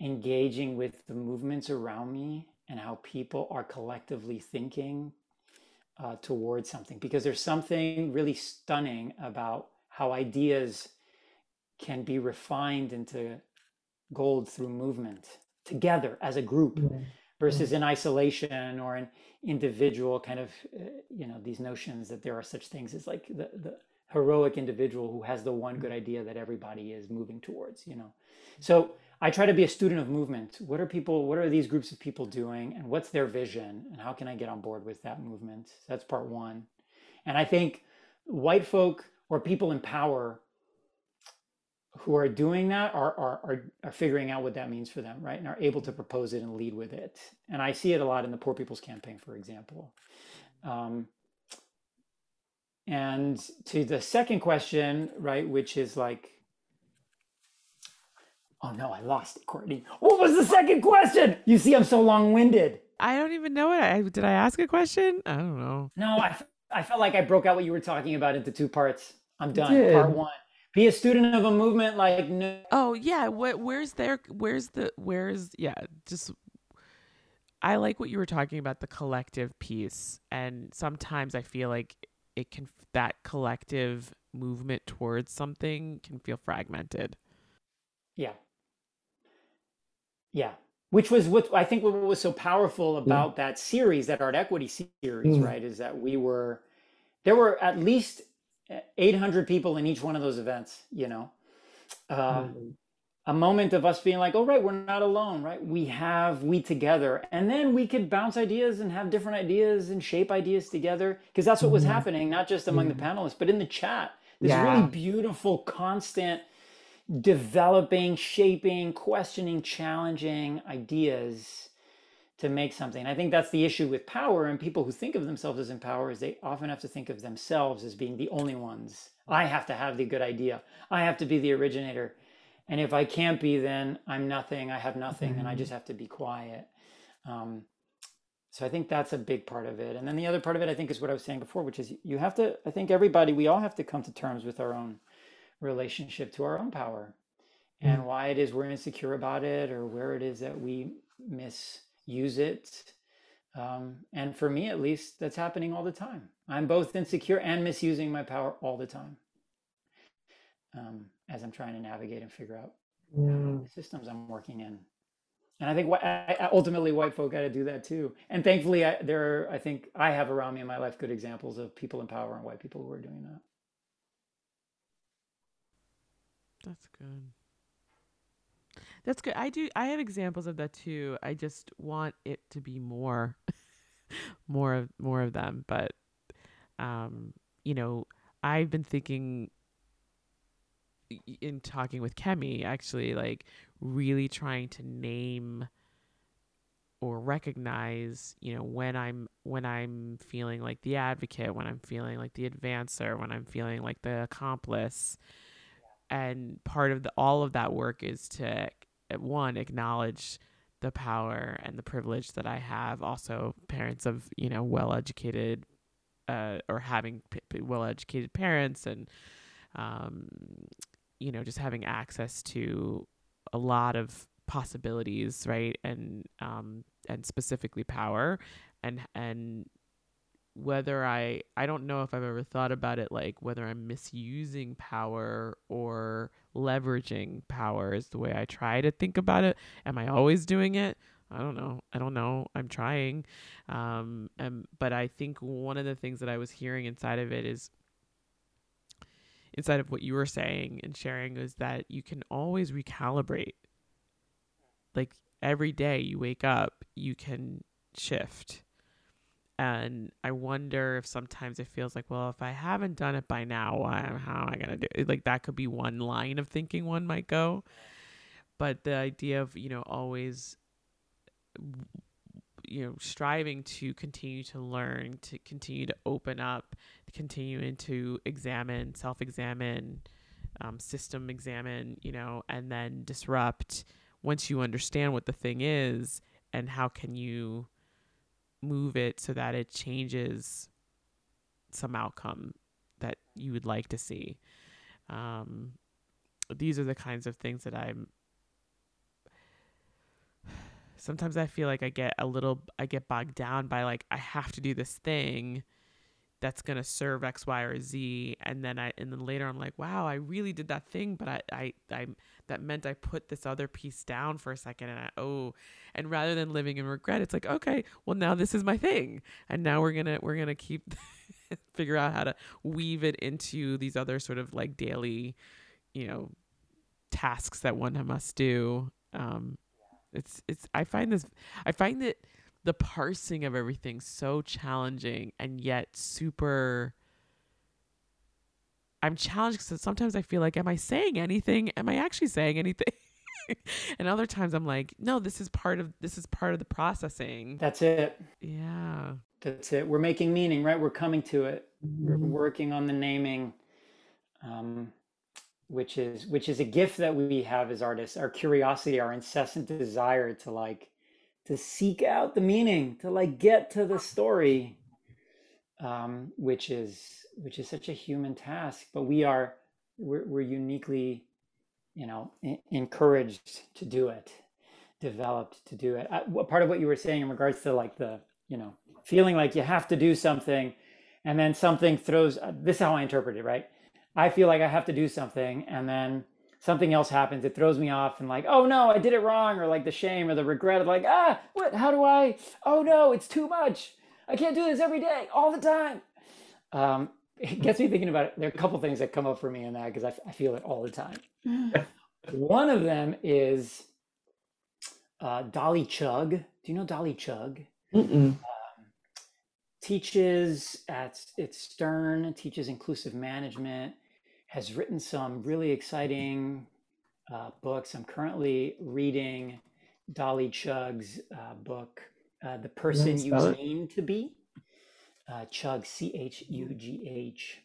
engaging with the movements around me and how people are collectively thinking uh, towards something because there's something really stunning about how ideas can be refined into gold through movement together as a group Yeah. versus in isolation or an individual kind of uh, you know these notions that there are such things as like the, the heroic individual who has the one good idea that everybody is moving towards you know so i try to be a student of movement what are people what are these groups of people doing and what's their vision and how can i get on board with that movement that's part one and i think white folk or people in power who are doing that are, are, are, are figuring out what that means for them, right? And are able to propose it and lead with it. And I see it a lot in the Poor People's Campaign, for example. Um, and to the second question, right, which is like, oh no, I lost it, Courtney. What was the second question? You see, I'm so long winded. I don't even know it. I did I ask a question? I don't know. No, I, f- I felt like I broke out what you were talking about into two parts. I'm done. Part one. Be a student of a movement like no Oh yeah, what where's their where's the where's yeah, just I like what you were talking about the collective piece and sometimes I feel like it can that collective movement towards something can feel fragmented. Yeah. Yeah. Which was what I think what was so powerful about that series, that ArtEquity series, Mm. right? Is that we were, there were at least uh, 800 people in each one of those events, you know? Uh, Mm. A moment of us being like, oh, right, we're not alone, right? We have we together. And then we could bounce ideas and have different ideas and shape ideas together. Because that's what was Mhm. happening, not just among the panelists, but in the chat. This Yeah. really beautiful, constant developing, shaping, questioning, challenging ideas to make something. I think that's the issue with power and people who think of themselves as in power is they often have to think of themselves as being the only ones. I have to have the good idea. I have to be the originator. And if I can't be, then I'm nothing. I have nothing, and I just have to be quiet. Um, so I think that's a big part of it. And then the other part of it, I think, is what I was saying before, which is you have to. I think everybody, we all have to come to terms with our own relationship to our own power, and why it is we're insecure about it, or where it is that we misuse it. Um, and for me, at least, that's happening all the time. I'm both insecure and misusing my power all the time um, as I'm trying to navigate and figure out Yeah. the systems I'm working in. And I think wh- I, I- ultimately white folk got to do that too. And thankfully, I, there are, I think I have around me in my life good examples of people in power and white people who are doing that. That's good. That's good. I do I have examples of that too. I just want it to be more more of more of them, but um you know, I've been thinking y- in talking with Kemi, actually, like really trying to name or recognize, you know, when I'm when I'm feeling like the advocate, when I'm feeling like the advancer, when I'm feeling like the accomplice. And part of the all of that work is to one acknowledge the power and the privilege that I have. Also, parents of you know well educated uh, or having p- p- well educated parents and um, you know just having access to a lot of possibilities, right? And um, and specifically power and and whether I I don't know if I've ever thought about it like whether I'm misusing power or leveraging power is the way I try to think about it. Am I always doing it? I don't know. I don't know. I'm trying. Um and but I think one of the things that I was hearing inside of it is inside of what you were saying and sharing is that you can always recalibrate. Like every day you wake up, you can shift and I wonder if sometimes it feels like, well, if I haven't done it by now, why, how am I gonna do it? Like that could be one line of thinking one might go, but the idea of you know always, you know, striving to continue to learn, to continue to open up, continuing to examine, self-examine, um, system examine, you know, and then disrupt. Once you understand what the thing is and how can you move it so that it changes some outcome that you would like to see. Um, these are the kinds of things that I'm. Sometimes I feel like I get a little, I get bogged down by like, I have to do this thing that's going to serve X, Y, or Z. And then I, and then later I'm like, wow, I really did that thing, but I, I, I, that meant I put this other piece down for a second and I, oh, and rather than living in regret, it's like, okay, well now this is my thing. And now we're going to, we're going to keep, figure out how to weave it into these other sort of like daily, you know, tasks that one must do. Um, it's, it's, I find this, I find that the parsing of everything so challenging and yet super I'm challenged because sometimes I feel like, am I saying anything? Am I actually saying anything? and other times I'm like, no, this is part of this is part of the processing. That's it. Yeah. That's it. We're making meaning, right? We're coming to it. We're Mhm. working on the naming, um, which is which is a gift that we have as artists. Our curiosity, our incessant desire to like to seek out the meaning, to like get to the story, um, which is which is such a human task. But we are we're, we're uniquely, you know, en- encouraged to do it, developed to do it. I, part of what you were saying in regards to like the you know feeling like you have to do something and then something throws uh, this is how i interpret it right i feel like i have to do something and then something else happens it throws me off and like oh no i did it wrong or like the shame or the regret of like ah what how do i oh no it's too much i can't do this every day all the time. Um, it gets me thinking about it there are a couple things that come up for me in that because I feel it all the time. One of them is uh, Dolly Chugh do you know Dolly Chugh Mm-mm. teaches at it's Stern, teaches inclusive management, has written some really exciting uh, books. I'm currently reading Dolly Chugh's uh, book, uh, The Person You? Mean to Be. Uh, Chug, C H U G H.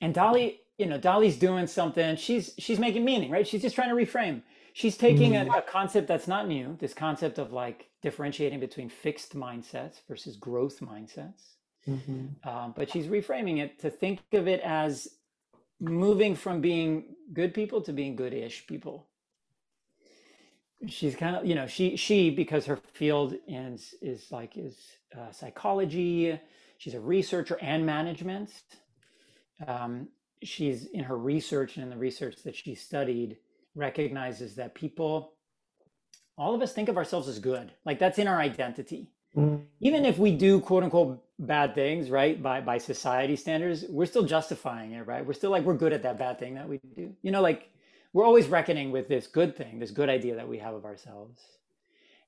And Dolly, you know, Dolly's doing something. She's she's making meaning, right? She's just trying to reframe. She's taking a, a concept that's not new. This concept of like differentiating between fixed mindsets versus growth mindsets. Mhm. Um, but she's reframing it to think of it as moving from being good people to being good-ish people. She's kind of, you know, she she because her field is is like is uh, psychology. She's a researcher and management. Um, she's in her research and in the research that she studied recognizes that people, all of us think of ourselves as good. Like that's in our identity. Even if we do quote unquote bad things right by by society standards we're still justifying it right? We're still like we're good at that bad thing that we do. You know like we're always reckoning with this good thing this good idea that we have of ourselves.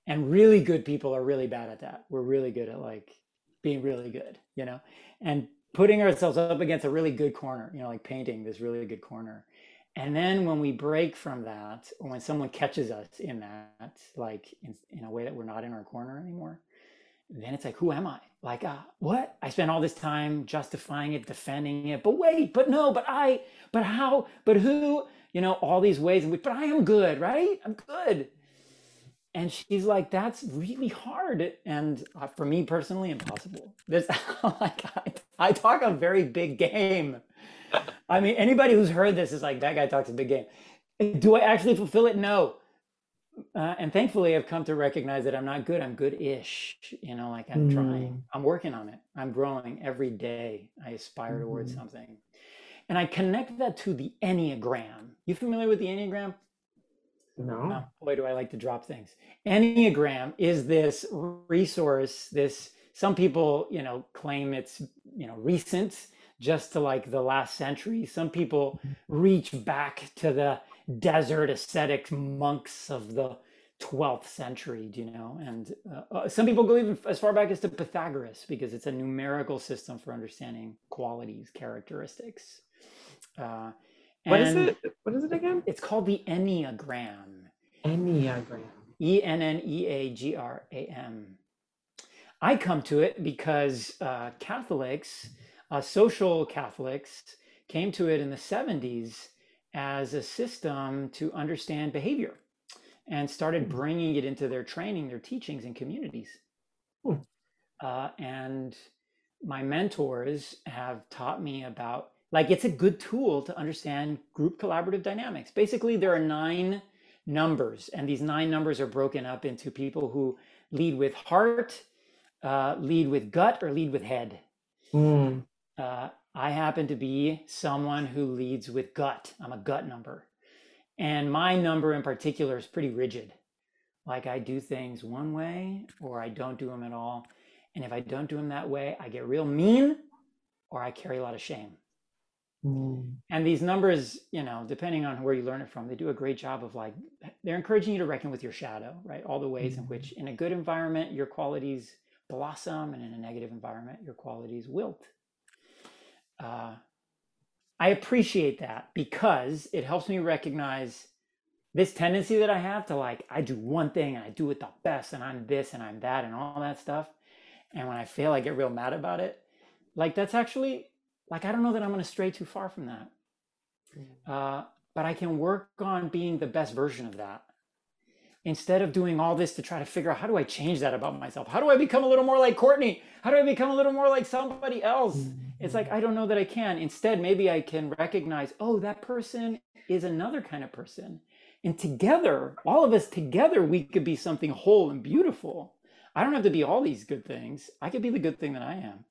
And really good people are really bad at that. We're really good at like being really good you know? And putting ourselves up against a really good corner, you know, like painting this really good corner. And then when we break from that, or when someone catches us in that, like in, in a way that we're not in our corner anymore, then it's like, who am I? Like, uh, what? I spent all this time justifying it, defending it, but wait, but no, but I, but how, but who? You know, all these ways but I am good, right? I'm good. And she's like, that's really hard. And uh, for me personally, impossible. This, like, I, I talk a very big game. I mean, anybody who's heard this is like, that guy talks a big game. Do I actually fulfill it? No. Uh, and thankfully, I've come to recognize that I'm not good. I'm good-ish. You know, like I'm trying. Mm. I'm working on it. I'm growing every day. I aspire towards Mhm. something, and I connect that to the Enneagram. You familiar with the Enneagram? No. Oh, boy, do I like to drop things. Enneagram is this resource. This some people, you know, claim it's you know recent, just to like the last century. Some people reach back to the desert ascetic monks of the 12th century, do you know? And uh, uh, some people go even as far back as to Pythagoras because it's a numerical system for understanding qualities, characteristics. Uh, What is it? What is it again? It's called the Enneagram. Enneagram. E N N E A G R A M. I come to it because uh, Catholics, uh, social Catholics, came to it in the 70s as a system to understand behavior and started Hmm. bringing it into their training, their teachings, and communities. Hmm. Uh, and my mentors have taught me about like it's a good tool to understand group collaborative dynamics. Basically, there are nine numbers, and these nine numbers are broken up into people who lead with heart, uh, lead with gut, or lead with head. Mm. Uh, I happen to be someone who leads with gut. I'm a gut number. And my number in particular is pretty rigid. Like I do things one way or I don't do them at all. And if I don't do them that way, I get real mean or I carry a lot of shame. Mm. And these numbers, you know, depending on where you learn it from, they do a great job of like, they're encouraging you to reckon with your shadow, right? All the ways in which, in a good environment, your qualities blossom, and in a negative environment, your qualities wilt. Uh, I appreciate that because it helps me recognize this tendency that I have to like, I do one thing and I do it the best, and I'm this and I'm that, and all that stuff. And when I fail, I get real mad about it. Like, that's actually, like, I don't know that I'm going to stray too far from that uh, but I can work on being the best version of that. Instead of doing all this to try to figure out how do I change that about myself? How do I become a little more like Courtney? How do I become a little more like somebody else? It's like, I don't know that I can. Instead, maybe I can recognize, oh, that person is another kind of person. And together, all of us together, we could be something whole and beautiful. I don't have to be all these good things. I could be the good thing that I am.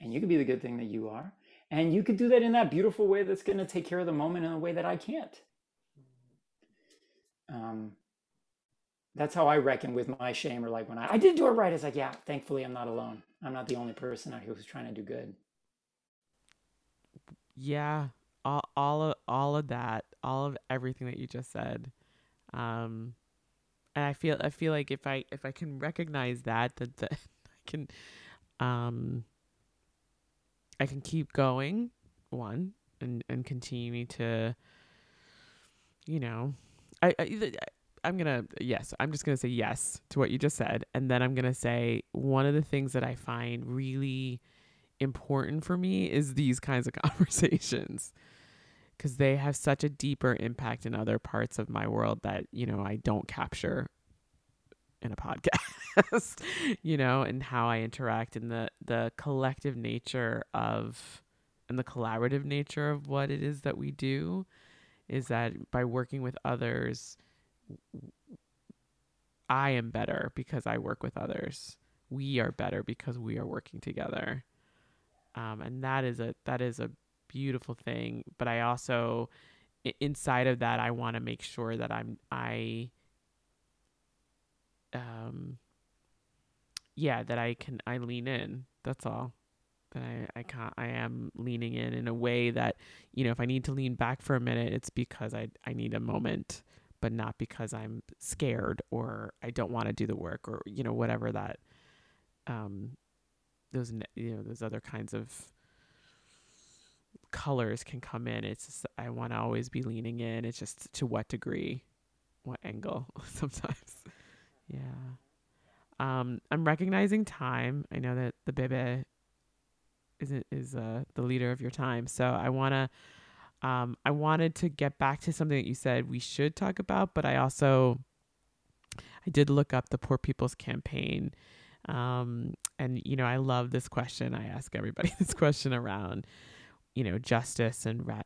And you could be the good thing that you are. And you could do that in that beautiful way that's going to take care of the moment in a way that I can't. Um, that's how I reckon with my shame, or like when I, I did do it right. It's like, yeah, thankfully I'm not alone. I'm not the only person out here who's trying to do good. Yeah, all all of all of that, all of everything that you just said. Um and I feel I feel like if I if I can recognize that that, that I can um I can keep going one and and continue to you know I, I I'm gonna yes I'm just gonna say yes to what you just said and then I'm gonna say one of the things that I find really important for me is these kinds of conversations. Because they have such a deeper impact in other parts of my world that you know I don't capture in a podcast you know and how I interact in the the collective nature of and the collaborative nature of what it is that we do is that by working with others I am better because I work with others. We are better because we are working together um, and that is a that is a beautiful thing but i also inside of that i want to make sure that i'm i um yeah that i can i lean in. That's all. That i i can't i am leaning in in a way that you know if i need to lean back for a minute it's because i i need a moment but not because i'm scared or i don't want to do the work or you know whatever that um those you know those other kinds of colors can come in. It's just, I want to always be leaning in. It's just to what degree, what angle sometimes. Yeah. Um, I'm recognizing time. I know that the bebe is is uh, the leader of your time, so I wanna. Um, I wanted to get back to something that you said we should talk about, but I also I did look up the Poor People's Campaign, um, and you know I love this question. I ask everybody this question around you know justice and ra-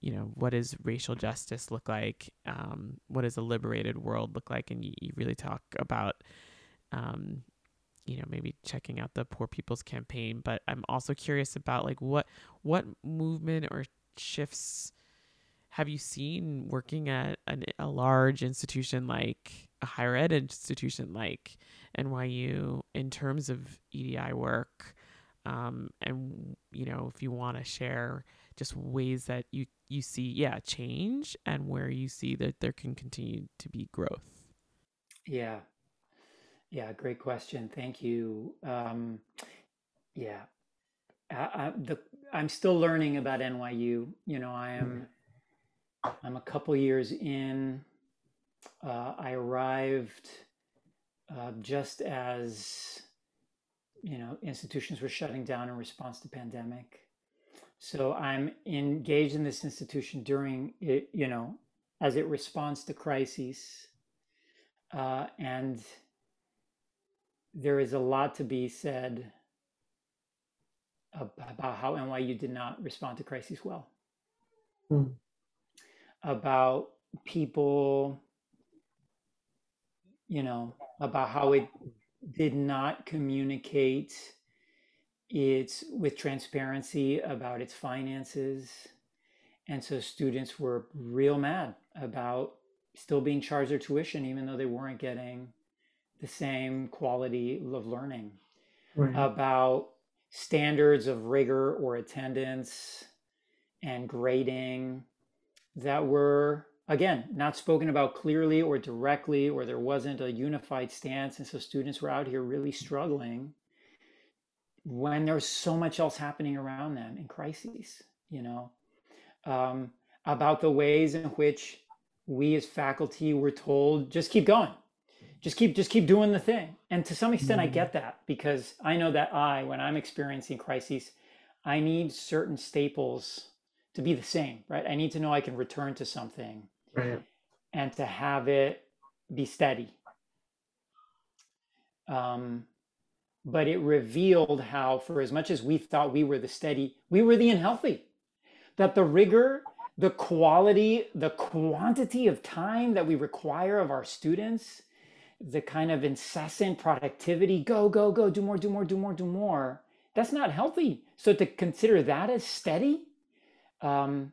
you know what does racial justice look like um, what does a liberated world look like and you, you really talk about um, you know maybe checking out the poor people's campaign but i'm also curious about like what what movement or shifts have you seen working at an, a large institution like a higher ed institution like nyu in terms of edi work um, and you know if you want to share just ways that you you see yeah change and where you see that there can continue to be growth Yeah, yeah, great question. Thank you. Um, yeah, I, I, the, I'm still learning about NYU. You know, I am I'm a couple years in. Uh, I arrived uh, just as you know institutions were shutting down in response to pandemic. So I'm engaged in this institution during it, you know, as it responds to crises, uh, and there is a lot to be said about how NYU did not respond to crises well, Mm. about people, you know, about how it did not communicate its with transparency about its finances. And so students were real mad about still being charged their tuition, even though they weren't getting the same quality of learning, Right. about standards of rigor or attendance and grading that were again not spoken about clearly or directly or there wasn't a unified stance and so students were out here really struggling when there's so much else happening around them in crises you know? Um, about the ways in which we as faculty were told just keep going. Just keep just keep doing the thing. And to some extent i Mm. get that because i know that i when i'm experiencing crises i need certain staples to be the same right? I need to know i can return to something Right. and to have it be steady um, but it revealed how for as much as we thought we were the steady we were the unhealthy that the rigor the quality the quantity of time that we require of our students the kind of incessant productivity go go go do more do more do more do more that's not healthy so to consider that as steady um,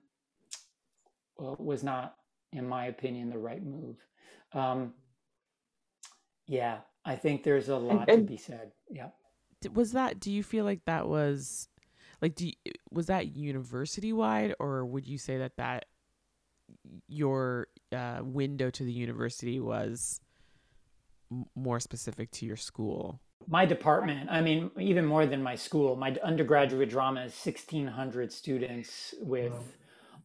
was not in my opinion the right move. Um, yeah i think there's a lot to and- be said. Yeah. was that do you feel like that was like do you, was that university wide or would you say that that your uh, window to the university was m- more specific to your school? My department i mean even more than my school my undergraduate drama is 1600 students with Wow.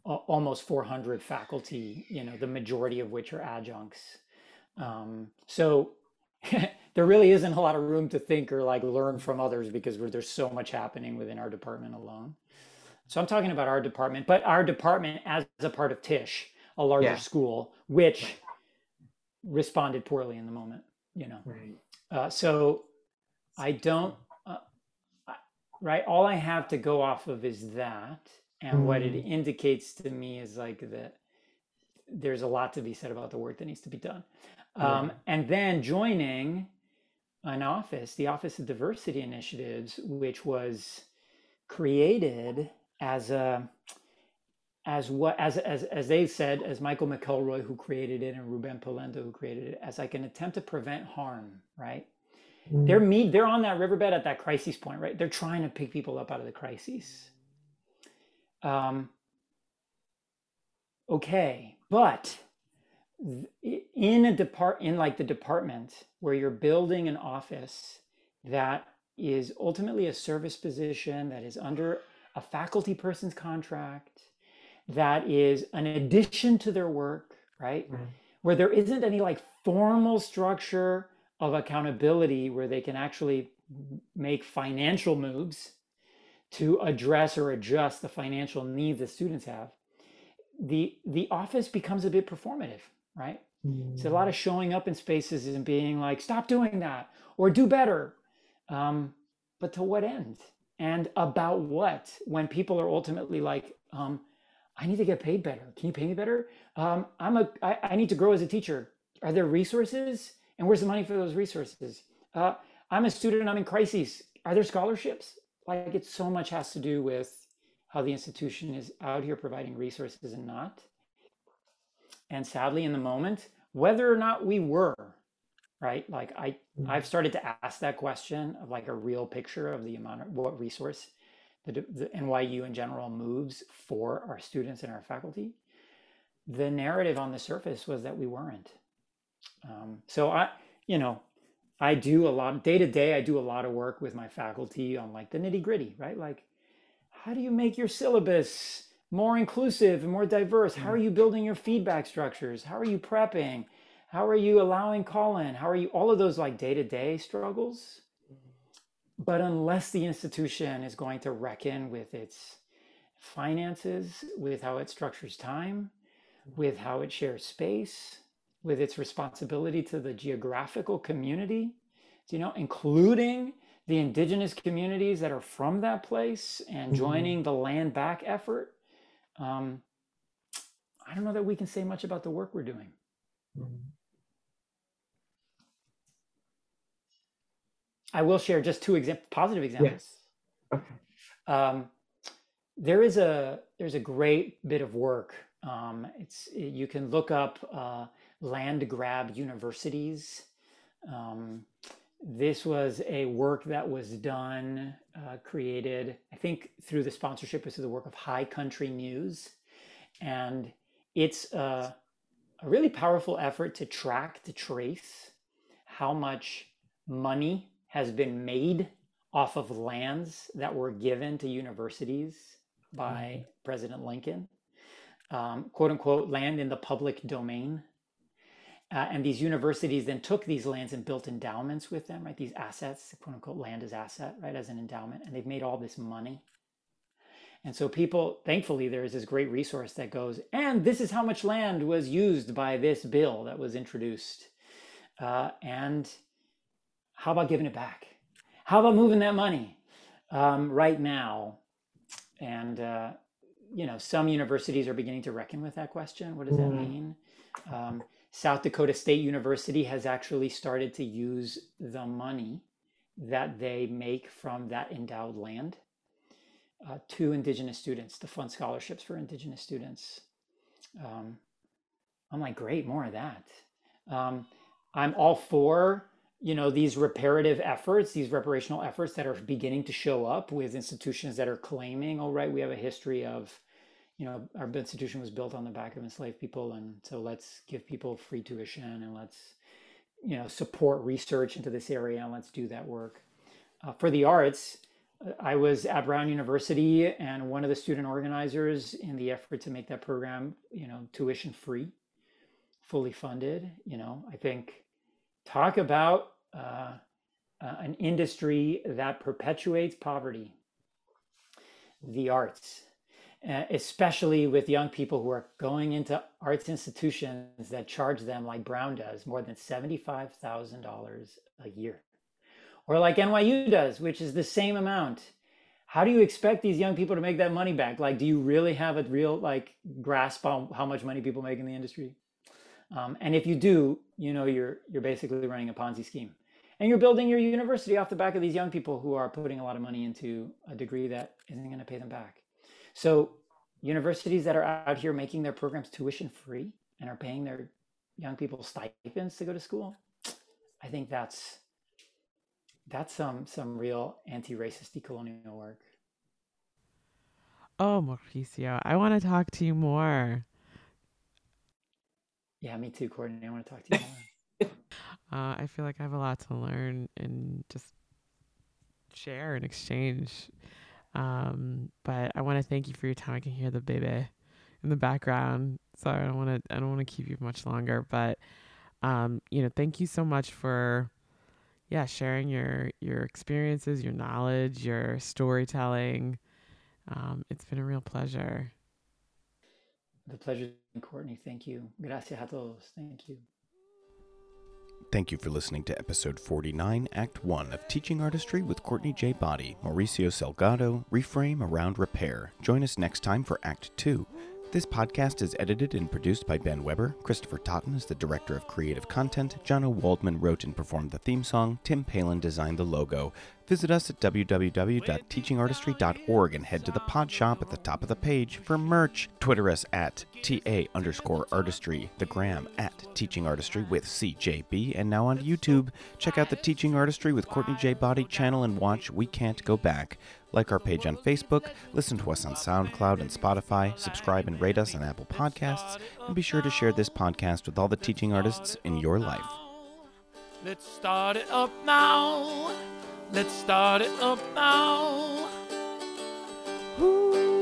Almost 400 faculty you know the majority of which are adjuncts um, so there really isn't a lot of room to think or like learn from others because we're, there's so much happening within our department alone so i'm talking about our department but our department as a part of Tisch a larger Yeah. school which responded poorly in the moment you know Right. uh, so I don't, uh, right? All I have to go off of is that. And what it Mm. indicates to me is like that there's a lot to be said about the work that needs to be done. Yeah. Um, and then joining an office, the Office of Diversity Initiatives, which was created as a as what as as as they said, as Michael McElroy who created it and Ruben Polendo who created it, as like an attempt to prevent harm, right? Mm. they're meet they're on that riverbed at that crisis point right they're trying to pick people up out of the crises um okay but in a depart in like the department where you're building an office that is ultimately a service position that is under a faculty person's contract that is an addition to their work, right? Right. Where there isn't any like formal structure of accountability where they can actually make financial moves to address or adjust the financial needs that students have. The the office becomes a bit performative, right? It's a lot of showing up in spaces and being like, stop doing that or do better. Um, but to what end? And about what? When people are ultimately like, um, I need to get paid better. Can you pay me better? Um, I'm a, I, I need to grow as a teacher. Are there resources? And where's the money for those resources? Uh, I'm a student. I'm in crises. Are there scholarships? Like it so much has to do with how the institution is out here providing resources and not. And sadly, in the moment, whether or not we were, right? Like I, Mm. I've started to ask that question of like a real picture of the amount of what resource the, the NYU in general moves for our students and our faculty. The narrative on the surface was that we weren't. Um, so I, you know, I do a lot day to day. I do a lot of work with my faculty on like the nitty gritty, right? Like, how do you make your syllabus more inclusive and more diverse? How are mm. you building your feedback structures? How are you prepping? How are you allowing call in? How are you all of those like day to day struggles? But unless the institution is going to reckon with its finances, with how it structures time, with how it shares space, with its responsibility to the geographical community, you know, including the indigenous communities that are from that place and Mhm. joining the land back effort. Um, I don't know that we can say much about the work we're doing. Mm. I will share just two exam- positive examples. Yes. Okay. Um, there is a there's a great bit of work. Um, it's you can look up uh, land grab universities. Um, this was a work that was done, uh, created, I think, through the sponsorship. This is the work of High Country News, and it's a, a really powerful effort to track, to trace how much money has been made off of lands that were given to universities by President Lincoln, um, quote unquote, land in the public domain. Uh, and these universities then took these lands and built endowments with them, right? These assets, quote unquote, land as asset, right, as an endowment, and they've made all this money. And so people, thankfully, there is this great resource that goes, and this is how much land was used by this bill that was introduced. Uh, and how about giving it back? How about moving that money um, right now? And uh, you know, some universities are beginning to reckon with that question. What does that Mm. mean? Um, South Dakota State University has actually started to use the money that they make from that endowed land uh, to Indigenous students to fund scholarships for Indigenous students. Um, I'm like, great, more of that. Um, I'm all for you know these reparative efforts, these reparational efforts that are beginning to show up with institutions that are claiming, all right, we have a history of you know, our institution was built on the back of enslaved people, and so let's give people free tuition and let's, you know, support research into this area and let's do that work. Uh, for the arts, uh, I was at Brown University and one of the student organizers in the effort to make that program, you know, tuition free, fully funded. You know, I think talk about uh, uh, an industry that perpetuates poverty, the arts especially with young people who are going into arts institutions that charge them like Brown does more than $75,000 a year. Or like NYU does, which is the same amount. How do you expect these young people to make that money back? Like, do you really have a real like grasp on how much money people make in the industry? Um, and if you do, you know you're you're basically running a Ponzi scheme, and you're building your university off the back of these young people who are putting a lot of money into a degree that isn't going to pay them back. So universities that are out here making their programs tuition free and are paying their young people stipends to go to school, I think that's that's some some real anti-racist decolonial work. Oh, Mauricio, I want to talk to you more. Yeah, me too, Courtney. I want to talk to you more. Uh, I feel like I have a lot to learn and just share and exchange. Um, but I want to thank you for your time. I can hear the baby in the background. So I don't want to I don't want to keep you much longer, but um, you know, thank you so much for yeah, sharing your your experiences, your knowledge, your storytelling. Um, it's been a real pleasure. The pleasure, Courtney. Thank you. Gracias a todos. Thank you. Thank you for listening to episode 49, Act 1 of Teaching Artistry with Courtney J. Boddie, Mauricio Salgado, Reframe Around Repair. Join us next time for Act 2. This podcast is edited and produced by Ben Weber. Christopher Totten is the director of creative content. Jono Waldman wrote and performed the theme song. Tim Palin designed the logo. Visit us at www.teachingartistry.org and head to the pod shop at the top of the page for merch. Twitter us at TA underscore artistry, the gram at Teaching Artistry with CJB, and now on YouTube. Check out the Teaching Artistry with Courtney J. Boddie channel and watch We Can't Go Back. Like our page on Facebook, listen to us on SoundCloud and Spotify, subscribe and rate us on Apple Podcasts, and be sure to share this podcast with all the teaching artists in your life. Let's start it up now. Let's start it up now. Ooh.